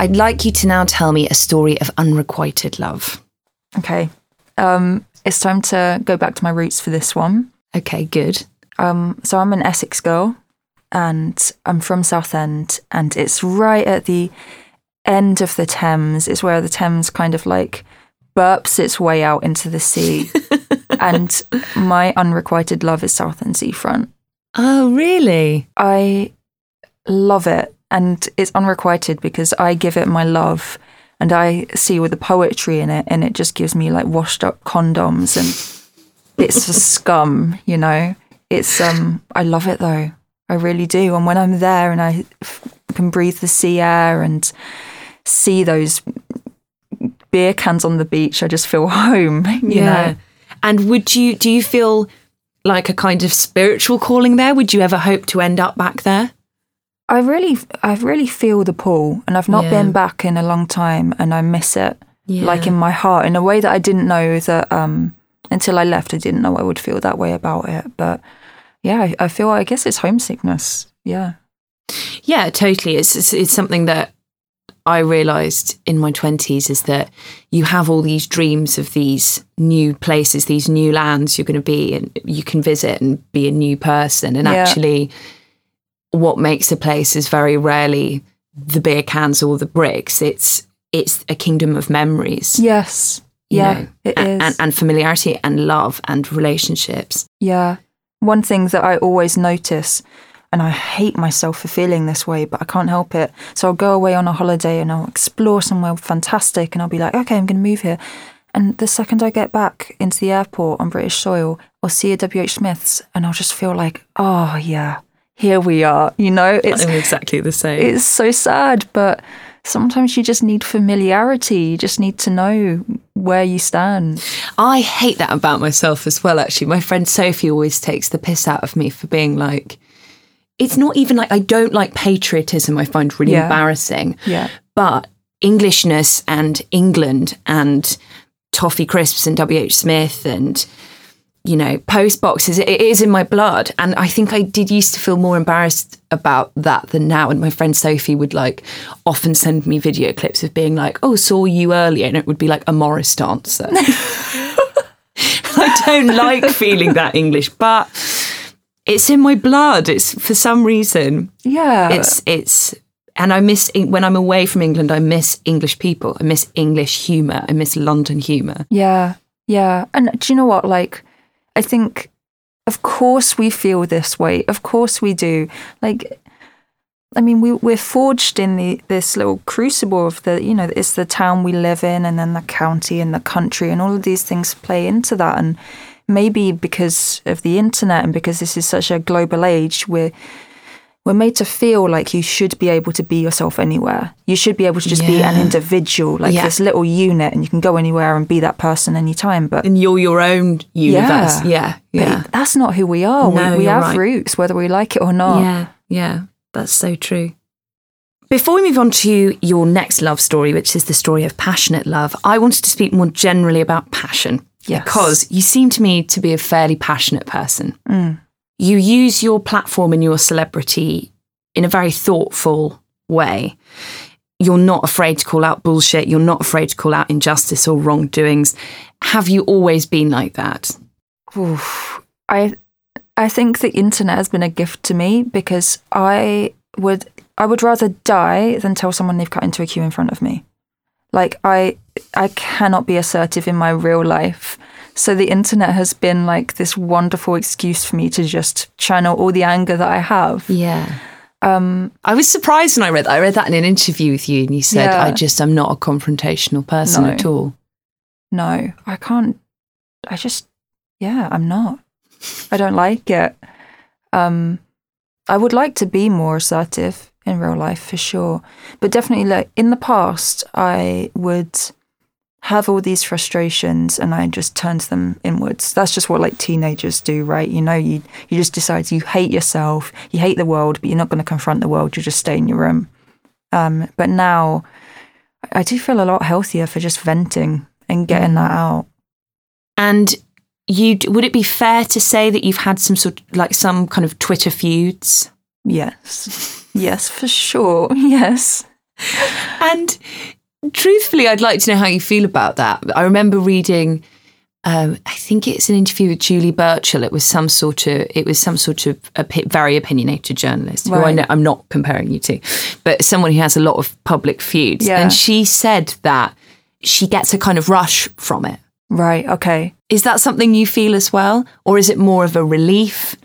I'd like you to now tell me a story of unrequited love. okay um it's time to go back to my roots for this one Okay, good. um so i'm an essex girl and i'm from southend and it's right at the end of the thames it's where the thames kind of like burps its way out into the sea and my unrequited love is southend seafront Oh, really? I love it and it's unrequited because I give it my love and I see all the poetry in it and it just gives me like washed up condoms and bits of scum, you know. It's um I love it though. I really do. And when I'm there and I f- can breathe the sea air and see those beer cans on the beach, I just feel home, you know. And would you do you feel like a kind of spiritual calling there? Would you ever hope to end up back there? I really, I really feel the pull, and I've not Yeah. been back in a long time, and I miss it, like in my heart, in a way that I didn't know that um, until I left. I didn't know I would feel that way about it, but yeah, I, I feel. I guess it's homesickness. Yeah, Yeah, totally. It's, it's it's something that I realized in my 20s is that you have all these dreams of these new places, these new lands you're going to be and you can visit and be a new person and Yeah. actually what makes a place is very rarely the beer cans or the bricks. It's it's a kingdom of memories. yes, yeah, know, it a- is. And, and familiarity and love and relationships. Yeah. One thing that I always notice, and I hate myself for feeling this way, but I can't help it. So I'll go away on a holiday and I'll explore somewhere fantastic and I'll be like, okay, I'm going to move here. And the second I get back into the airport on British soil, I'll see a WH Smith's and I'll just feel like, oh, yeah, here we are. You know, it's, I'm exactly the same. it's so sad, but sometimes you just need familiarity. You just need to know where you stand. I hate that about myself as well, actually. My friend Sophie always takes the piss out of me for being like, it's not even like I don't like patriotism, I find really Yeah. embarrassing. Yeah. But Englishness and England and toffee crisps and WH Smith and you know, post boxes. It is in my blood. And I think I did used to feel more embarrassed about that than now. And my friend Sophie would like often send me video clips of being like, oh, saw you earlier. And it would be like a Morris dancer. I don't like feeling that English, but it's in my blood. It's for some reason. Yeah. It's, it's, and I miss, when I'm away from England, I miss English people. I miss English humour. I miss London humour. Yeah. Yeah. And do you know what? Like, I think, of course, we feel this way. Of course, we do. Like, I mean, we we're forged in the this little crucible of the, you know, it's the town we live in, and then the county and the country, and all of these things play into that. And maybe because of the internet and because this is such a global age, we're we're made to feel like you should be able to be yourself anywhere. You should be able to just yeah. be an individual, like yeah. this little unit, and you can go anywhere and be that person anytime. But and you're your own universe. Yeah, yeah. yeah. that's not who we are. No, we, we have right. roots, whether we like it or not. Yeah, yeah, that's so true. Before we move on to your next love story, which is the story of passionate love, I wanted to speak more generally about passion. Yes. Because you seem to me to be a fairly passionate person. Mm you use your platform and your celebrity in a very thoughtful way. You're not afraid to call out bullshit. You're not afraid to call out injustice or wrongdoings. Have you always been like that? Oof. I I think the internet has been a gift to me because I would I would rather die than tell someone they've cut into a queue in front of me. Like I I cannot be assertive in my real life so the internet has been like this wonderful excuse for me to just channel all the anger that I have. Yeah. Um, I was surprised when I read that. I read that in an interview with you, and you said, yeah. "I just am not a confrontational person no. at all." No, I can't. I just, yeah, I'm not. I don't like it. Um, I would like to be more assertive in real life for sure, but definitely, like in the past, I would have all these frustrations and I just turned them inwards. That's just what like teenagers do, right? You know, you you just decide you hate yourself, you hate the world, but you're not going to confront the world. You just stay in your room. Um, but now, I do feel a lot healthier for just venting and getting mm. that out. And you would it be fair to say that you've had some sort of, like some kind of Twitter feuds? Yes, yes, for sure. Yes. And truthfully, I'd like to know how you feel about that. I remember reading. Um, I think it's an interview with Julie Burchill. It was some sort of it was some sort of a very opinionated journalist right. who I know, I'm not comparing you to, but someone who has a lot of public feuds. Yeah. And she said that she gets a kind of rush from it. Right. Okay. Is that something you feel as well, or is it more of a relief?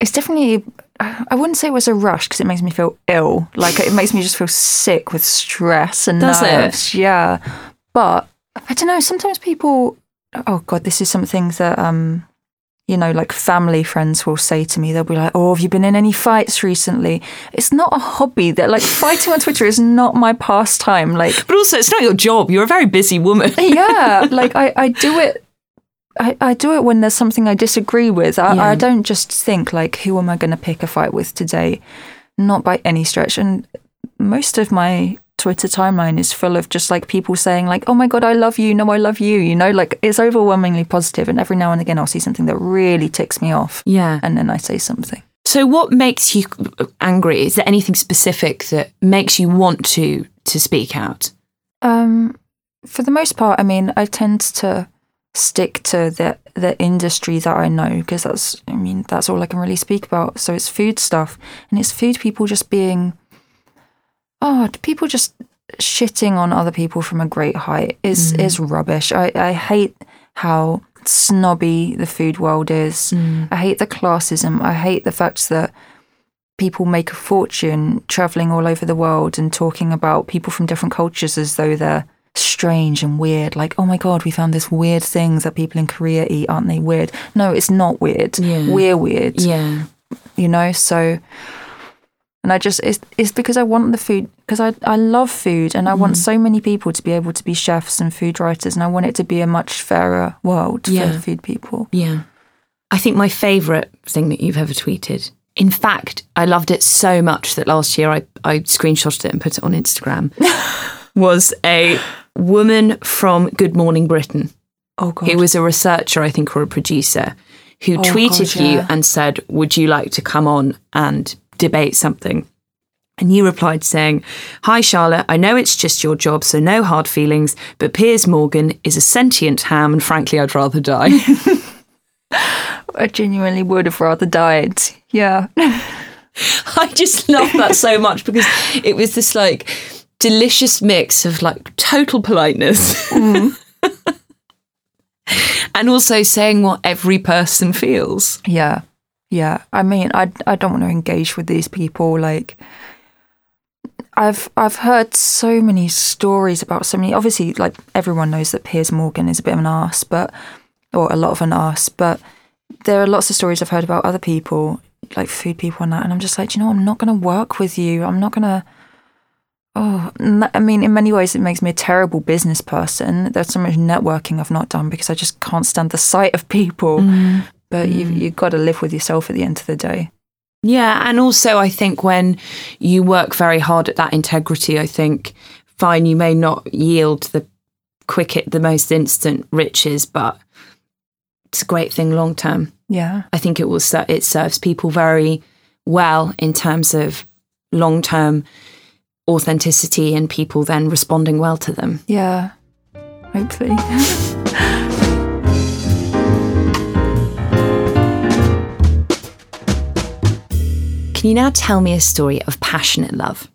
It's definitely I wouldn't say it was a rush because it makes me feel ill. Like it makes me just feel sick with stress and Does nerves. It? Yeah, but I don't know. Sometimes people. Oh God, this is something that um, you know, like family friends will say to me. They'll be like, "Oh, have you been in any fights recently?" It's not a hobby. That like fighting on Twitter is not my pastime. Like, but also it's not your job. You're a very busy woman. yeah, like I I do it I, I do it when there's something I disagree with. I, yeah. I don't just think like, who am I going to pick a fight with today? Not by any stretch. And most of my Twitter timeline is full of just like people saying like, "Oh my god, I love you." No, I love you. You know, like it's overwhelmingly positive. And every now and again, I'll see something that really ticks me off. Yeah, and then I say something. So, what makes you angry? Is there anything specific that makes you want to to speak out? Um, for the most part, I mean, I tend to stick to the the industry that I know because that's I mean that's all I can really speak about. So it's food stuff, and it's food people just being oh people just shitting on other people from a great height is mm. is rubbish. I I hate how snobby the food world is. Mm. I hate the classism. I hate the fact that people make a fortune traveling all over the world and talking about people from different cultures as though they're strange and weird. Like, oh my God, we found this weird things that people in Korea eat. Aren't they weird? No, it's not weird. Yeah. We're weird. Yeah. You know, so. And I just, it's, it's because I want the food, because I, I love food and I mm. want so many people to be able to be chefs and food writers. And I want it to be a much fairer world yeah. for food people. Yeah. I think my favourite thing that you've ever tweeted in fact, I loved it so much that last year I, I screenshotted it and put it on Instagram. was a woman from Good Morning Britain. Oh god. who was a researcher, I think, or a producer, who Oh, tweeted God, you and said, Would you like to come on and debate something? And you replied saying, Hi, Charlotte, I know it's just your job, so no hard feelings, but Piers Morgan is a sentient ham, and frankly, I'd rather die. I genuinely would have rather died. Yeah. I just love that so much because it was this like delicious mix of like total politeness mm-hmm. and also saying what every person feels. Yeah. Yeah. I mean, I I don't want to engage with these people like I've I've heard so many stories about so many obviously like everyone knows that Piers Morgan is a bit of an ass, but or a lot of an ass, but there are lots of stories I've heard about other people, like food people and that, and I'm just like, "Do you know, I'm not gonna work with you. I'm not gonna Oh, I mean, in many ways, it makes me a terrible business person. There's so much networking I've not done because I just can't stand the sight of people. Mm. But you've, mm. you've got to live with yourself at the end of the day. Yeah, and also I think when you work very hard at that integrity, I think fine, you may not yield the quick, the most instant riches, but it's a great thing long term. Yeah. I think it will it serves people very well in terms of long term authenticity and people then responding well to them. Yeah. Hopefully. Can you now tell me a story of passionate love?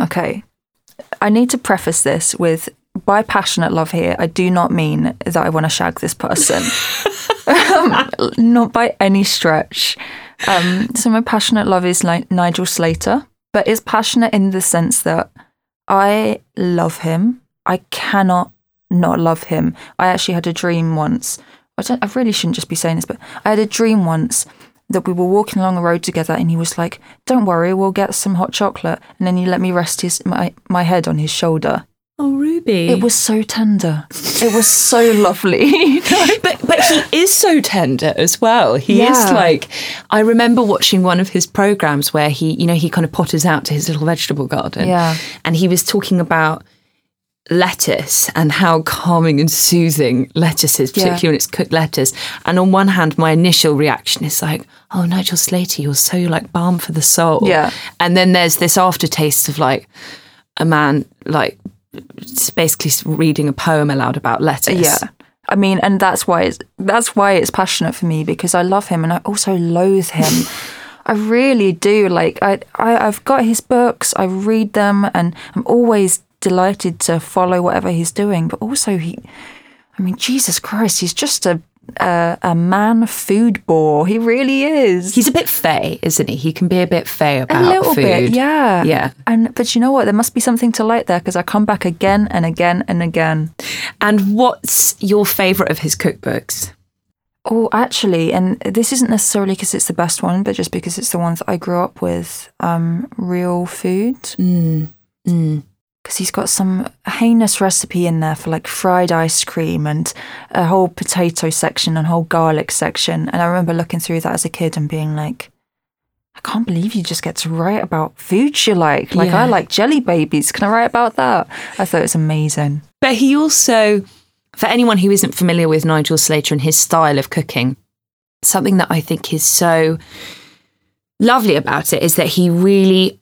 Okay. I need to preface this with by passionate love here, I do not mean that I want to shag this person. Um, not by any stretch. Um, so my passionate love is like Nigel Slater, but is passionate in the sense that I love him. I cannot not love him. I actually had a dream once. I, I really shouldn't just be saying this, but I had a dream once that we were walking along a road together, and he was like, "Don't worry, we'll get some hot chocolate," and then he let me rest his my my head on his shoulder. Oh, Ruby. It was so tender. It was so lovely. but but he is so tender as well. He is like I remember watching one of his programs where he, you know, he kind of potters out to his little vegetable garden. Yeah. And he was talking about lettuce and how calming and soothing lettuce is, Yeah. particularly when it's cooked lettuce. And on one hand, my initial reaction is like, oh, Nigel Slater, you're so like balm for the soul. Yeah. And then there's this aftertaste of like a man like basically reading a poem aloud about lettuce. Yeah. I mean, and that's why it's that's why it's passionate for me because I love him and I also loathe him. I really do. Like I, I I've got his books, I read them and I'm always delighted to follow whatever he's doing. But also he I mean, Jesus Christ, he's just a a, a man food bore. He really is. He's a bit fey, isn't he? He can be a bit fey about a little food. bit, yeah. Yeah. And but you know what? There must be something to like there because I come back again and again and again. And what's your favourite of his cookbooks? Oh, actually, and this isn't necessarily because it's the best one, but just because it's the one that I grew up with. Um, real food. Mm. Mm. Because he's got some heinous recipe in there for like fried ice cream and a whole potato section and a whole garlic section. And I remember looking through that as a kid and being like, I can't believe you just get to write about foods you like. Like, I like jelly babies. Can I write about that? I thought it was amazing. But he also, for anyone who isn't familiar with Nigel Slater and his style of cooking, something that I think is so lovely about it is that he really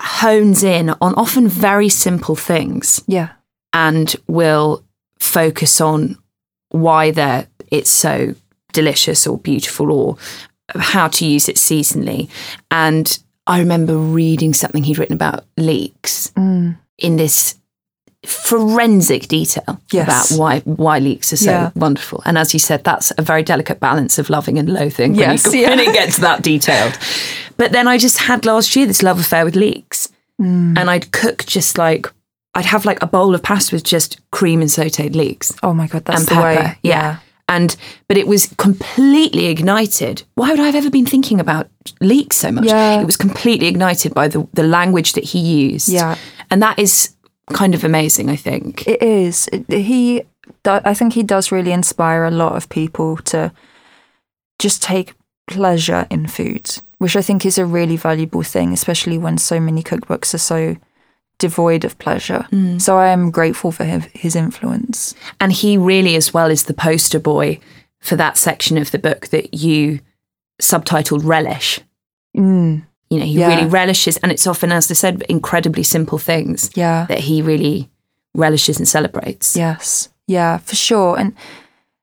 hones in on often very simple things Yeah. and will focus on why they're it's so delicious or beautiful or how to use it seasonally. And I remember reading something he'd written about leeks Mm. in this forensic detail Yes. about why why leeks are so Yeah. wonderful. And as you said, that's a very delicate balance of loving and loathing Yes, when, you, yeah. when it gets that detailed. But then I just had last year this love affair with leeks. Mm. And I'd cook just like I'd have like a bowl of pasta with just cream and sauteed leeks Oh my God, that's and the pepper. way. Yeah. And but it was completely ignited. Why would I have ever been thinking about leeks so much? Yeah. It was completely ignited by the, the language that he used. Yeah. And that is kind of amazing, I think. It is. He, I think he does really inspire a lot of people to just take pleasure in food, which I think is a really valuable thing, especially when so many cookbooks are so devoid of pleasure. So I am grateful for his, his influence. And he really, as well, is the poster boy for that section of the book that you subtitled Relish. Mm, You know, he Yeah. really relishes, and it's often, as I said, incredibly simple things yeah. that he really relishes and celebrates. Yes. Yeah, for sure. And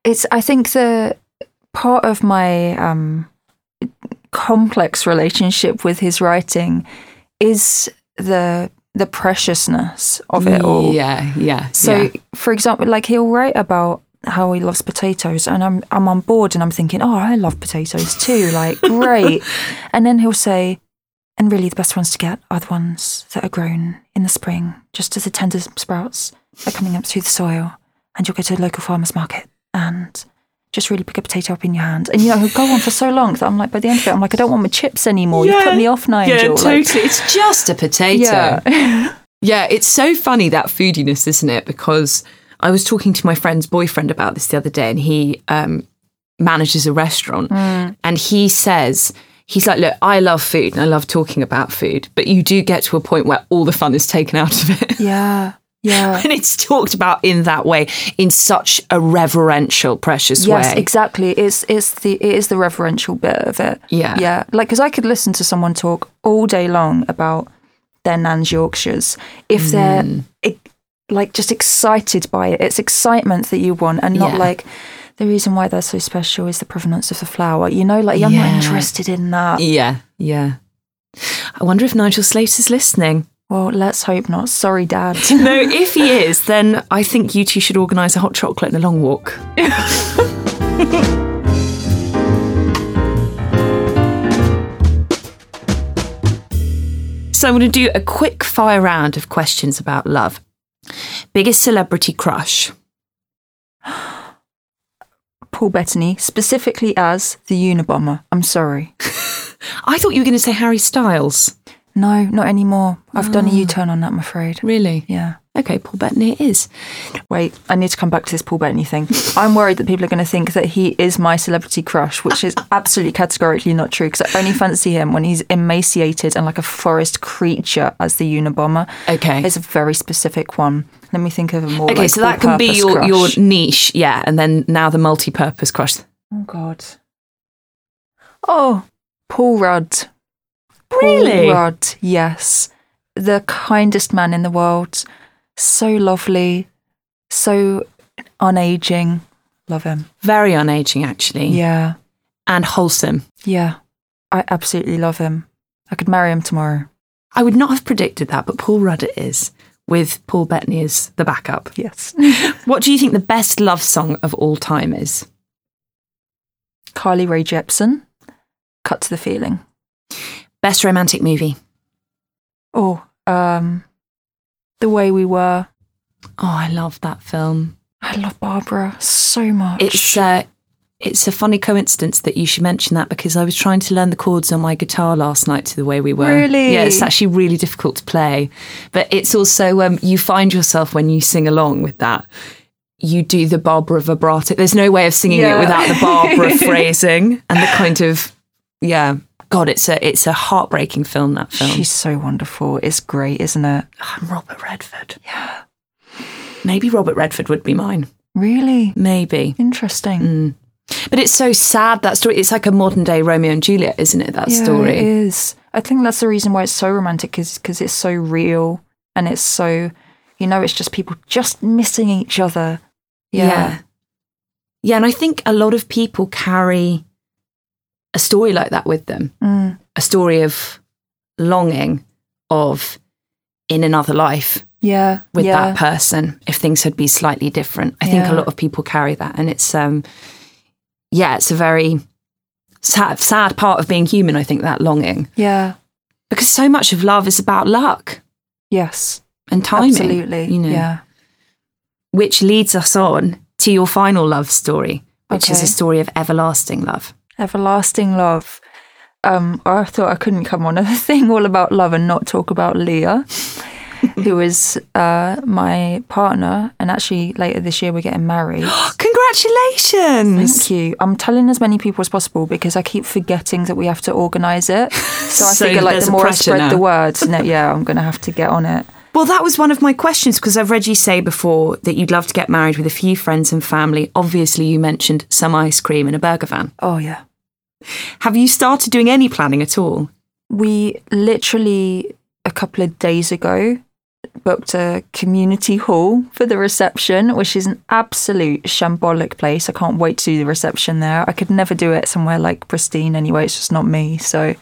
it's I think the part of my um complex relationship with his writing is the the preciousness of it all. Yeah, yeah. So, yeah. for example, like he'll write about how he loves potatoes, and I'm I'm on board, and I'm thinking, oh, I love potatoes too, like great. and then he'll say, and really, the best ones to get are the ones that are grown in the spring, just as the tender sprouts are coming up through the soil, and you'll go to a local farmers market and just really pick a potato up in your hand. And you know, go on for so long that I'm like, by the end of it, I'm like, I don't want my chips anymore. You put me off, Nigel. Yeah, Like, totally. it's just a potato. yeah. Yeah, it's so funny that foodiness, isn't it? Because I was talking to my friend's boyfriend about this the other day, and he um, manages a restaurant, and he says. He's like, look, I love food and I love talking about food, but you do get to a point where all the fun is taken out of it. yeah. Yeah. and it's talked about in that way, in such a reverential, precious Yes, way. exactly. It's it's the it is the reverential bit of it. Yeah. yeah. Like because I could listen to someone talk all day long about their nan's Yorkshires if they're Mm. e- like just excited by it. It's excitement that you want, and not Yeah. like the reason why they're so special is the provenance of the flour. You know, like I'm not interested in that. Yeah, yeah. I wonder if Nigel Slater is listening. Well, let's hope not. Sorry, Dad. No, if he is, then I think you two should organise a hot chocolate and a long walk. so I'm going to do a quick fire round of questions about love. Biggest celebrity crush? Paul Bettany, specifically as the Unabomber. I'm sorry. I thought you were going to say Harry Styles. No, not anymore. I've done a ah. U-turn on that. I'm afraid. Really? Yeah. Okay, Paul Bettany it is. Wait, I need to come back to this Paul Bettany thing. I'm worried that people are going to think that he is my celebrity crush, which is absolutely categorically not true because I only fancy him when he's emaciated and like a forest creature as the Unabomber. Okay. It's a very specific one. Let me think of a more. Okay, like, so that can be your, your niche, yeah, and then now the multi-purpose crush. Oh, God. Oh, Paul Rudd. Really? Paul Rudd, yes. The kindest man in the world. So lovely. So unaging. Love him. Very unaging, actually, Yeah. and wholesome. Yeah. I absolutely love him. I could marry him tomorrow. I would not have predicted that, but Paul Rudd it is, with Paul Bettany as the backup. Yes. What do you think the best love song of all time is? Carly Rae Jepsen. Cut to the feeling. Best romantic movie? Oh, um, The Way We Were. Oh, I love that film. I love Barbra so much. It's uh, it's a funny coincidence that you should mention that because I was trying to learn the chords on my guitar last night to the way we were. Really? Yeah, it's actually really difficult to play, but it's also um, you find yourself when you sing along with that. You do the Barbra vibrato. There's no way of singing Yeah. it without the Barbra phrasing and the kind of yeah. God, it's a it's a heartbreaking film. That film. She's so wonderful. It's great, isn't it? I'm Robert Redford. Yeah. Maybe Robert Redford would be mine. Really Maybe. interesting. Mm. But it's so sad that story. It's like a modern day Romeo and Juliet, isn't it? That yeah, story. it is. I think that's the reason why it's so romantic, is because it's so real and it's so, you know, it's just people just missing each other. Yeah. yeah. Yeah, and I think a lot of people carry a story like that with them. Mm. A story of longing of in another life Yeah. with yeah. that person if things had been slightly different. I think a lot of people carry that and it's um yeah, it's a very sad sad part of being human, I think that longing. Yeah. Because so much of love is about luck Yes. and timing. Absolutely. You know. Yeah. Which leads us on to your final love story, which is a story of everlasting love. Everlasting love. Um, I thought I couldn't come on a thing all about love and not talk about Leah, who is uh, my partner. And actually, later this year, we're getting married. Congratulations! Thank you. I'm telling as many people as possible because I keep forgetting that we have to organise it. So I So figure, like, there's the a more I pressure spread now. the word, no, yeah, I'm going to have to get on it. Well, that was one of my questions because I've read you say before that you'd love to get married with a few friends and family. Obviously, you mentioned some ice cream and a burger van. Oh, yeah. Have you started doing any planning at all? We literally, a couple of days ago, booked a community hall for the reception, which is an absolute shambolic place. I can't wait to do the reception there. I could never do it somewhere like pristine anyway. It's just not me. So,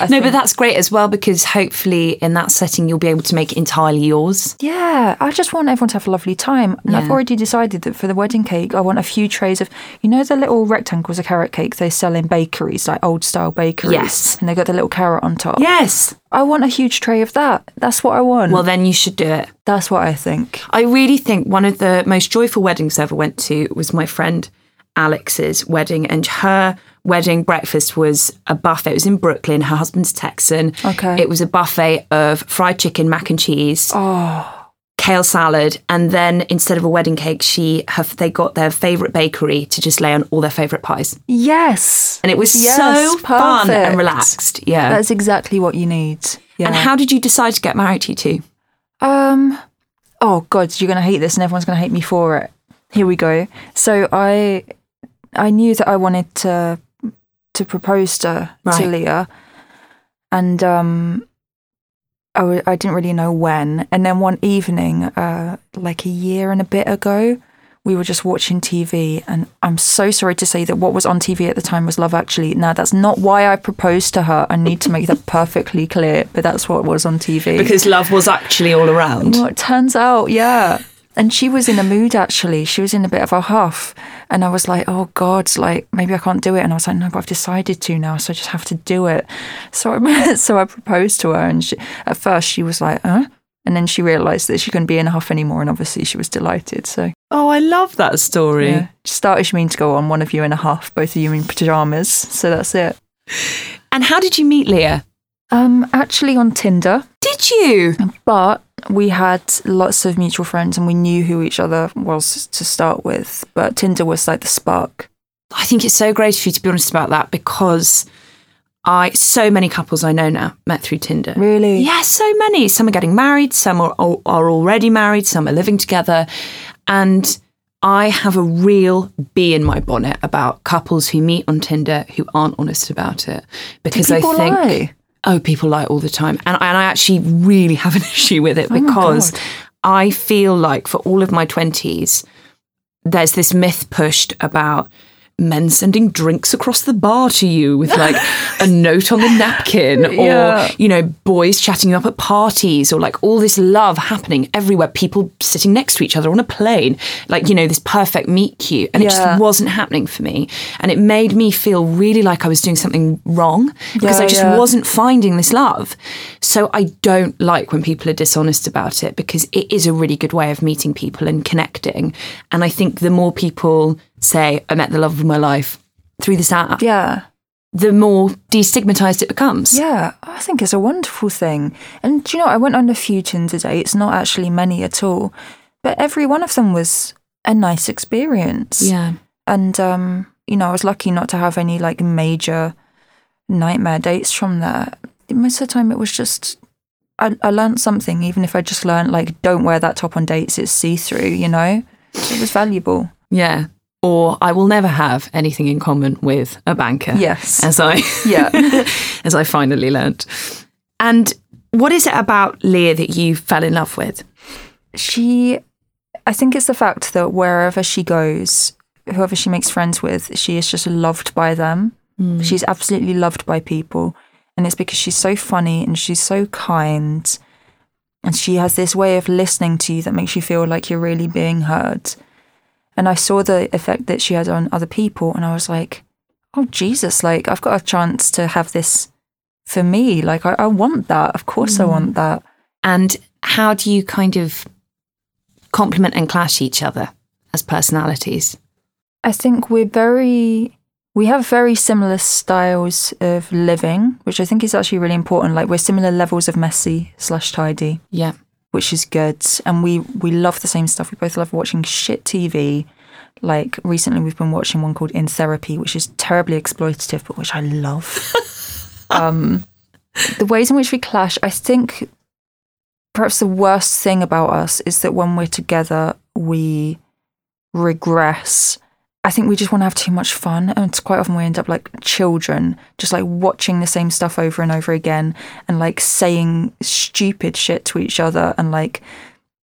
I No, but that's great as well because hopefully in that setting you'll be able to make it entirely yours. Yeah, I just want everyone to have a lovely time. And I've already decided that for the wedding cake, I want a few trays of, you know, the little rectangles of carrot cake they sell in bakeries, like old style bakeries. Yes. And they got the little carrot on top. Yes. I want a huge tray of that. That's what I want. Well, then you should do it. that's what I think. I really think one of the most joyful weddings I ever went to was my friend Alex's wedding, and her wedding breakfast was a buffet. It was in Brooklyn. Her husband's Texan. Okay. It was a buffet of fried chicken, mac and cheese, Oh, kale salad, and then instead of a wedding cake, she have they got their favorite bakery to just lay on all their favorite pies, yes. and it was Yes, so fun and relaxed. Yeah. That's exactly what you need. Yeah. and how did you decide to get married, to you two? Um. Oh God, you're gonna hate this, and everyone's gonna hate me for it. Here we go. So I, I knew that I wanted to, to propose to to Leah, and um, I w- I didn't really know when. And then one evening, uh, like a year and a bit ago, we were just watching TV, and I'm so sorry to say that what was on TV at the time was Love Actually. Now that's not why I proposed to her. I need to make that perfectly clear. But that's what was on TV. Because love was actually all around. Well, it turns out, yeah. And she was in a mood actually. She was in a bit of a huff. And I was like, oh God, like maybe I can't do it. And I was like, no, but I've decided to now, so I just have to do it. So I so I proposed to her and she, at first she was like, huh? And then she realised that she couldn't be in a huff anymore and obviously she was delighted. So Oh, I love that story. yeah. Startish mean to go on, one of you in a huff, both of you in pyjamas. So that's it. And how did you meet Leah? Um, actually on Tinder. Did you? But we had lots of mutual friends and we knew who each other was to start with. But Tinder was like the spark. I think it's so great for you to be honest about that because I so many couples I know now met through Tinder. Really? Yeah, so many. Some are getting married, some are are already married, some are living together, and I have a real bee in my bonnet about couples who meet on Tinder who aren't honest about it because I people think lie? oh people lie all the time and, and I actually really have an issue with it Oh because I feel like for all of my 20s there's this myth pushed about men sending drinks across the bar to you with like a note on the napkin or Yeah. you know boys chatting you up at parties or like all this love happening everywhere people sitting next to each other on a plane like you know this perfect meet cute. And it just wasn't happening for me. And it made me feel really like I was doing something wrong because Yeah, I just yeah. wasn't finding this love. So I don't like when people are dishonest about it because it is a really good way of meeting people and connecting. And I think the more people say I met the love of my life through this app Yeah. the more destigmatized it becomes Yeah. I think it's a wonderful thing. And do you know, I went on a few Tinder dates, not actually many at all, but every one of them was a nice experience. yeah And, um, you know, I was lucky not to have any like major nightmare dates from there. Most of the time it was just, I, I learned something, even if I just learned like, don't wear that top on dates, it's see through, you know? It was valuable. Yeah. Or I will never have anything in common with a banker. Yes. As I Yeah. as I finally learnt. And what is it about Leah that you fell in love with? she i think it's the fact that wherever she goes whoever she makes friends with she is just loved by them hmm. she's absolutely loved by people and it's because she's so funny and she's so kind and she has this way of listening to you that makes you feel like you're really being heard and i saw the effect that she had on other people and i was like oh jesus like i've got a chance to have this for me like i, I want that of course i want mm. that And how do you kind of complement and clash each other as personalities? I think we're very we have very similar styles of living, which I think is actually really important. Like we're similar levels of messy slash tidy, Yeah. Which is good. And we we love the same stuff. We both love watching shit TV. Like recently we've been watching one called In Therapy, which is terribly exploitative, but which I love. um the ways in which we clash, I think perhaps the worst thing about us is that when we're together, we regress. I think we just want to have too much fun. And it's quite often we end up like children, just like watching the same stuff over and over again and like saying stupid shit to each other and like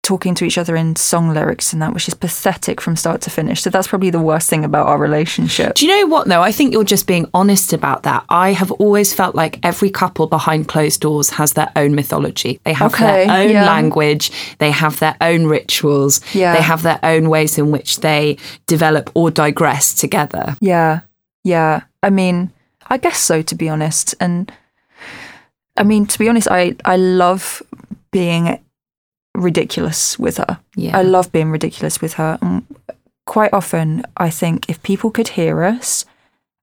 talking to each other in song lyrics and that, which is pathetic from start to finish. So that's probably the worst thing about our relationship. Do you know what, though? I think you're just being honest about that. I have always felt like every couple behind closed doors has their own mythology. They have Okay, their own yeah. language, they have their own rituals, Yeah. they have their own ways in which they develop or digress together. Yeah. Yeah. I mean, I guess so to be honest. And I mean, to be honest, I I love being ridiculous with her. Yeah. I love being ridiculous with her. And quite often I think if people could hear us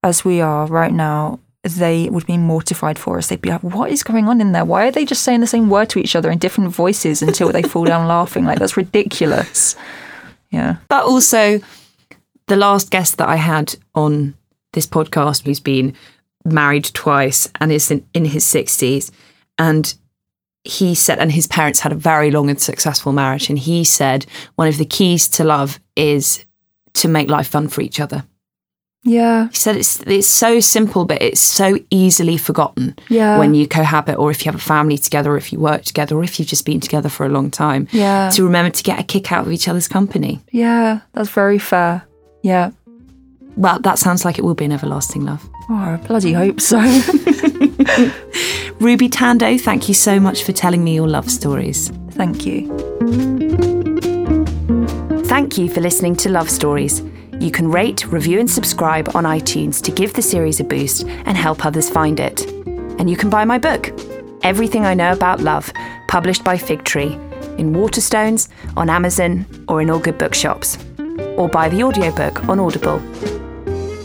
as we are right now, they would be mortified for us. They'd be like, "What is going on in there? Why are they just saying the same word to each other in different voices until they fall down laughing? Like that's ridiculous." Yeah. But also, the last guest that I had on this podcast, who's been married twice and is in, in his 60s, and he said, and his parents had a very long and successful marriage. And he said, one of the keys to love is to make life fun for each other. Yeah. He said it's it's so simple, but it's so easily forgotten Yeah. when you cohabit, or if you have a family together, or if you work together, or if you've just been together for a long time. Yeah. To remember to get a kick out of each other's company. Yeah, that's very fair. Yeah. Well, that sounds like it will be an everlasting love. Oh, I bloody hope so. Ruby Tandoh, thank you so much for telling me your love stories. Thank you. Thank you for listening to Love Stories. You can rate, review, and subscribe on iTunes to give the series a boost and help others find it. And you can buy my book, Everything I Know About Love, published by Fig Tree, in Waterstones, on Amazon, or in all good bookshops. Or buy the audiobook on Audible.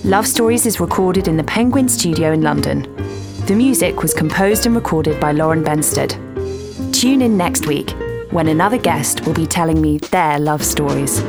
Love Stories is recorded in the Penguin Studio in London. The music was composed and recorded by Lauren Benstead. Tune in next week when another guest will be telling me their love stories.